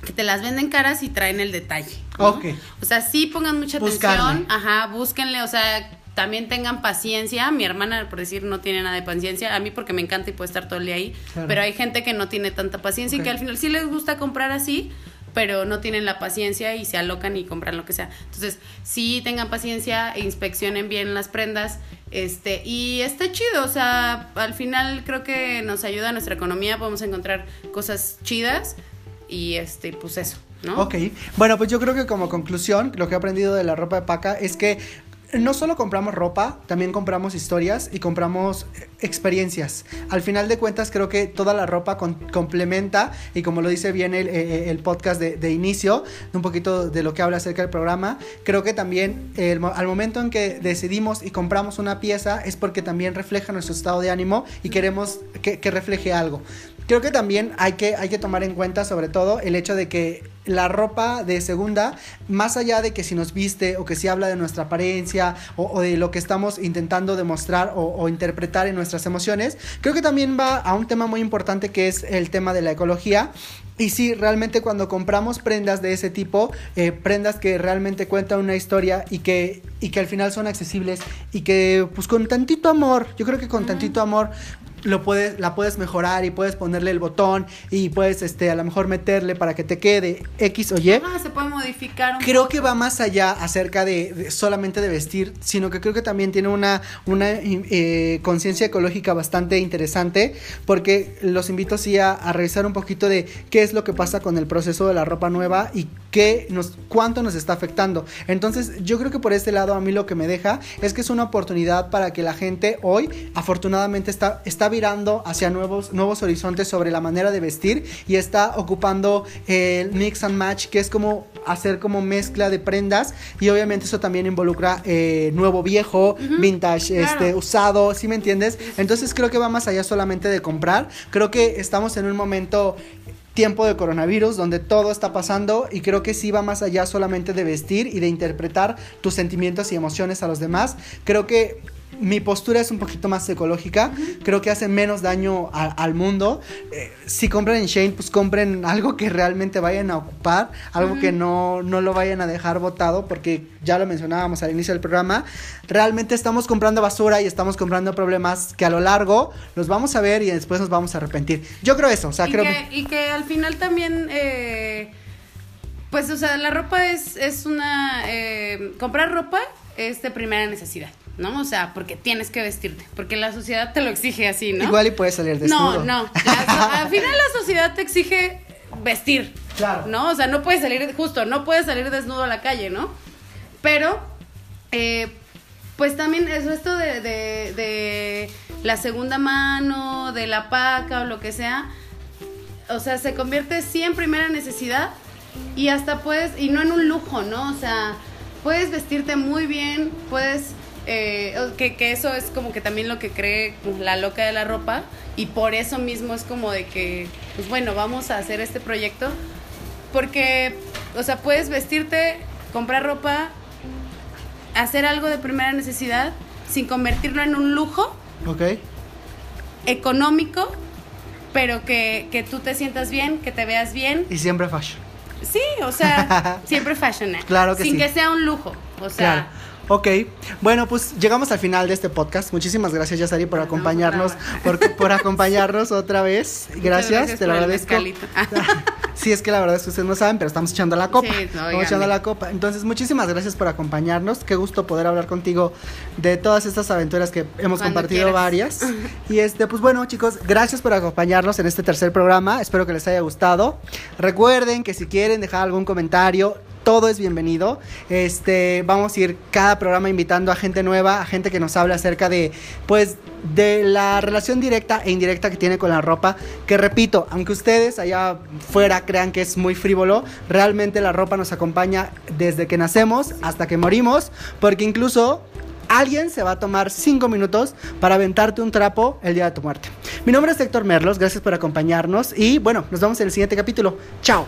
B: que te las venden caras y traen el detalle.
A: Ok.
B: O sea, sí pongan mucha atención, ajá, búsquenle, o sea, también tengan paciencia. Mi hermana, por decir, no tiene nada de paciencia. A mí porque me encanta y puedo estar todo el día ahí. Pero hay gente que no tiene tanta paciencia y que al final sí les gusta comprar así, pero no tienen la paciencia y se alocan y compran lo que sea. Entonces, sí tengan paciencia, e inspeccionen bien las prendas. Este, y está chido, o sea, al final creo que nos ayuda a nuestra economía, podemos encontrar cosas chidas y este, pues eso. ¿No?
A: Ok, bueno, pues yo creo que como conclusión, lo que he aprendido de la ropa de paca es que no solo compramos ropa, también compramos historias y compramos eh, experiencias. Al final de cuentas, creo que toda la ropa complementa, y como lo dice bien el, eh, el podcast de, de, inicio, un poquito de lo que habla acerca del programa, creo que también al momento en que decidimos y compramos una pieza es porque también refleja nuestro estado de ánimo y queremos que, que refleje algo. Creo que también hay que, hay que tomar en cuenta sobre todo el hecho de que la ropa de segunda, más allá de que si nos viste o que si habla de nuestra apariencia o, de lo que estamos intentando demostrar o, interpretar en nuestras emociones, creo que también va a un tema muy importante que es el tema de la ecología. Y sí, realmente cuando compramos prendas de ese tipo, eh, prendas que realmente cuentan una historia y que, y que al final son accesibles y que pues con tantito amor, yo creo que con tantito amor lo puedes, la puedes mejorar y puedes ponerle el botón y puedes este, a lo mejor meterle para que te quede X o Y.
B: Ah, se puede modificar.
A: creo que va más allá acerca de, solamente de vestir, sino que creo que también tiene una, una eh, conciencia ecológica bastante interesante porque los invito sí a, a, revisar un poquito de qué es lo que pasa con el proceso de la ropa nueva y nos, cuánto nos está afectando. Entonces yo creo que por este lado a mí lo que me deja es que es una oportunidad para que la gente hoy afortunadamente está, está virando hacia nuevos, nuevos horizontes sobre la manera de vestir y está ocupando el mix and match, que es como hacer como mezcla de prendas. Y obviamente eso también involucra eh, nuevo viejo, vintage, este, usado, ¿sí me entiendes? Entonces creo que va más allá solamente de comprar, creo que estamos en un momento tiempo de coronavirus donde todo está pasando y creo que sí va más allá solamente de vestir y de interpretar tus sentimientos y emociones a los demás. Creo que mi postura es un poquito más ecológica. Creo que hace menos daño al mundo. Eh, si compran en Shane, pues compren algo que realmente vayan a ocupar, algo que no, no lo vayan a dejar botado, porque ya lo mencionábamos al inicio del programa. Realmente estamos comprando basura y estamos comprando problemas que a lo largo los vamos a ver y después nos vamos a arrepentir. Yo creo eso. O sea,
B: y
A: creo
B: que, Y que al final también. Eh, pues, o sea, la ropa es, es una. Eh, comprar ropa es de primera necesidad. ¿No? O sea, porque tienes que vestirte, porque la sociedad te lo exige así, ¿no?
A: Igual y puedes salir desnudo.
B: No, no, al final la sociedad te exige vestir,
A: claro.
B: ¿no? O sea, no puedes salir, justo, no puedes salir desnudo a la calle, ¿no? Pero, eh, pues también eso, esto de, de, de la segunda mano, de la paca o lo que sea, o sea, se convierte sí en primera necesidad y hasta puedes, y no en un lujo, ¿no? O sea, puedes vestirte muy bien, puedes eh, que, que, eso es como que también lo que cree la loca de la ropa y por eso mismo es como de que, pues bueno, vamos a hacer este proyecto porque, o sea, puedes vestirte, comprar ropa, hacer algo de primera necesidad sin convertirlo en un lujo.
A: Ok.
B: Económico, pero que, que tú te sientas bien, que te veas bien.
A: Y siempre fashion.
B: Sí, o sea, (laughs) siempre fashion.
A: Claro que
B: sin
A: sí.
B: que sea un lujo. O sea.
A: Ok, bueno, pues llegamos al final de este podcast. Muchísimas gracias, Yasari, por acompañarnos, por, por, acompañarnos otra vez. (laughs) Gracias, te lo agradezco. (laughs) sí, es que la verdad es que ustedes no saben, pero estamos echando la copa.
B: Sí,
A: estamos echando la copa. Entonces, muchísimas gracias por acompañarnos. Qué gusto poder hablar contigo de todas estas aventuras que hemos compartido varias. (laughs) Y este, pues bueno, chicos, gracias por acompañarnos en este tercer programa. Espero que les haya gustado. Recuerden que si quieren dejar algún comentario, todo es bienvenido. Este, vamos a ir cada programa invitando a gente nueva, a gente que nos hable acerca de, pues, de la relación directa e indirecta que tiene con la ropa. Que repito, aunque ustedes allá fuera crean que es muy frívolo, realmente la ropa nos acompaña desde que nacemos hasta que morimos, porque incluso alguien se va a tomar cinco minutos para aventarte un trapo el día de tu muerte. Mi nombre es Héctor Merlos, gracias por acompañarnos y bueno, nos vemos en el siguiente capítulo. Chao.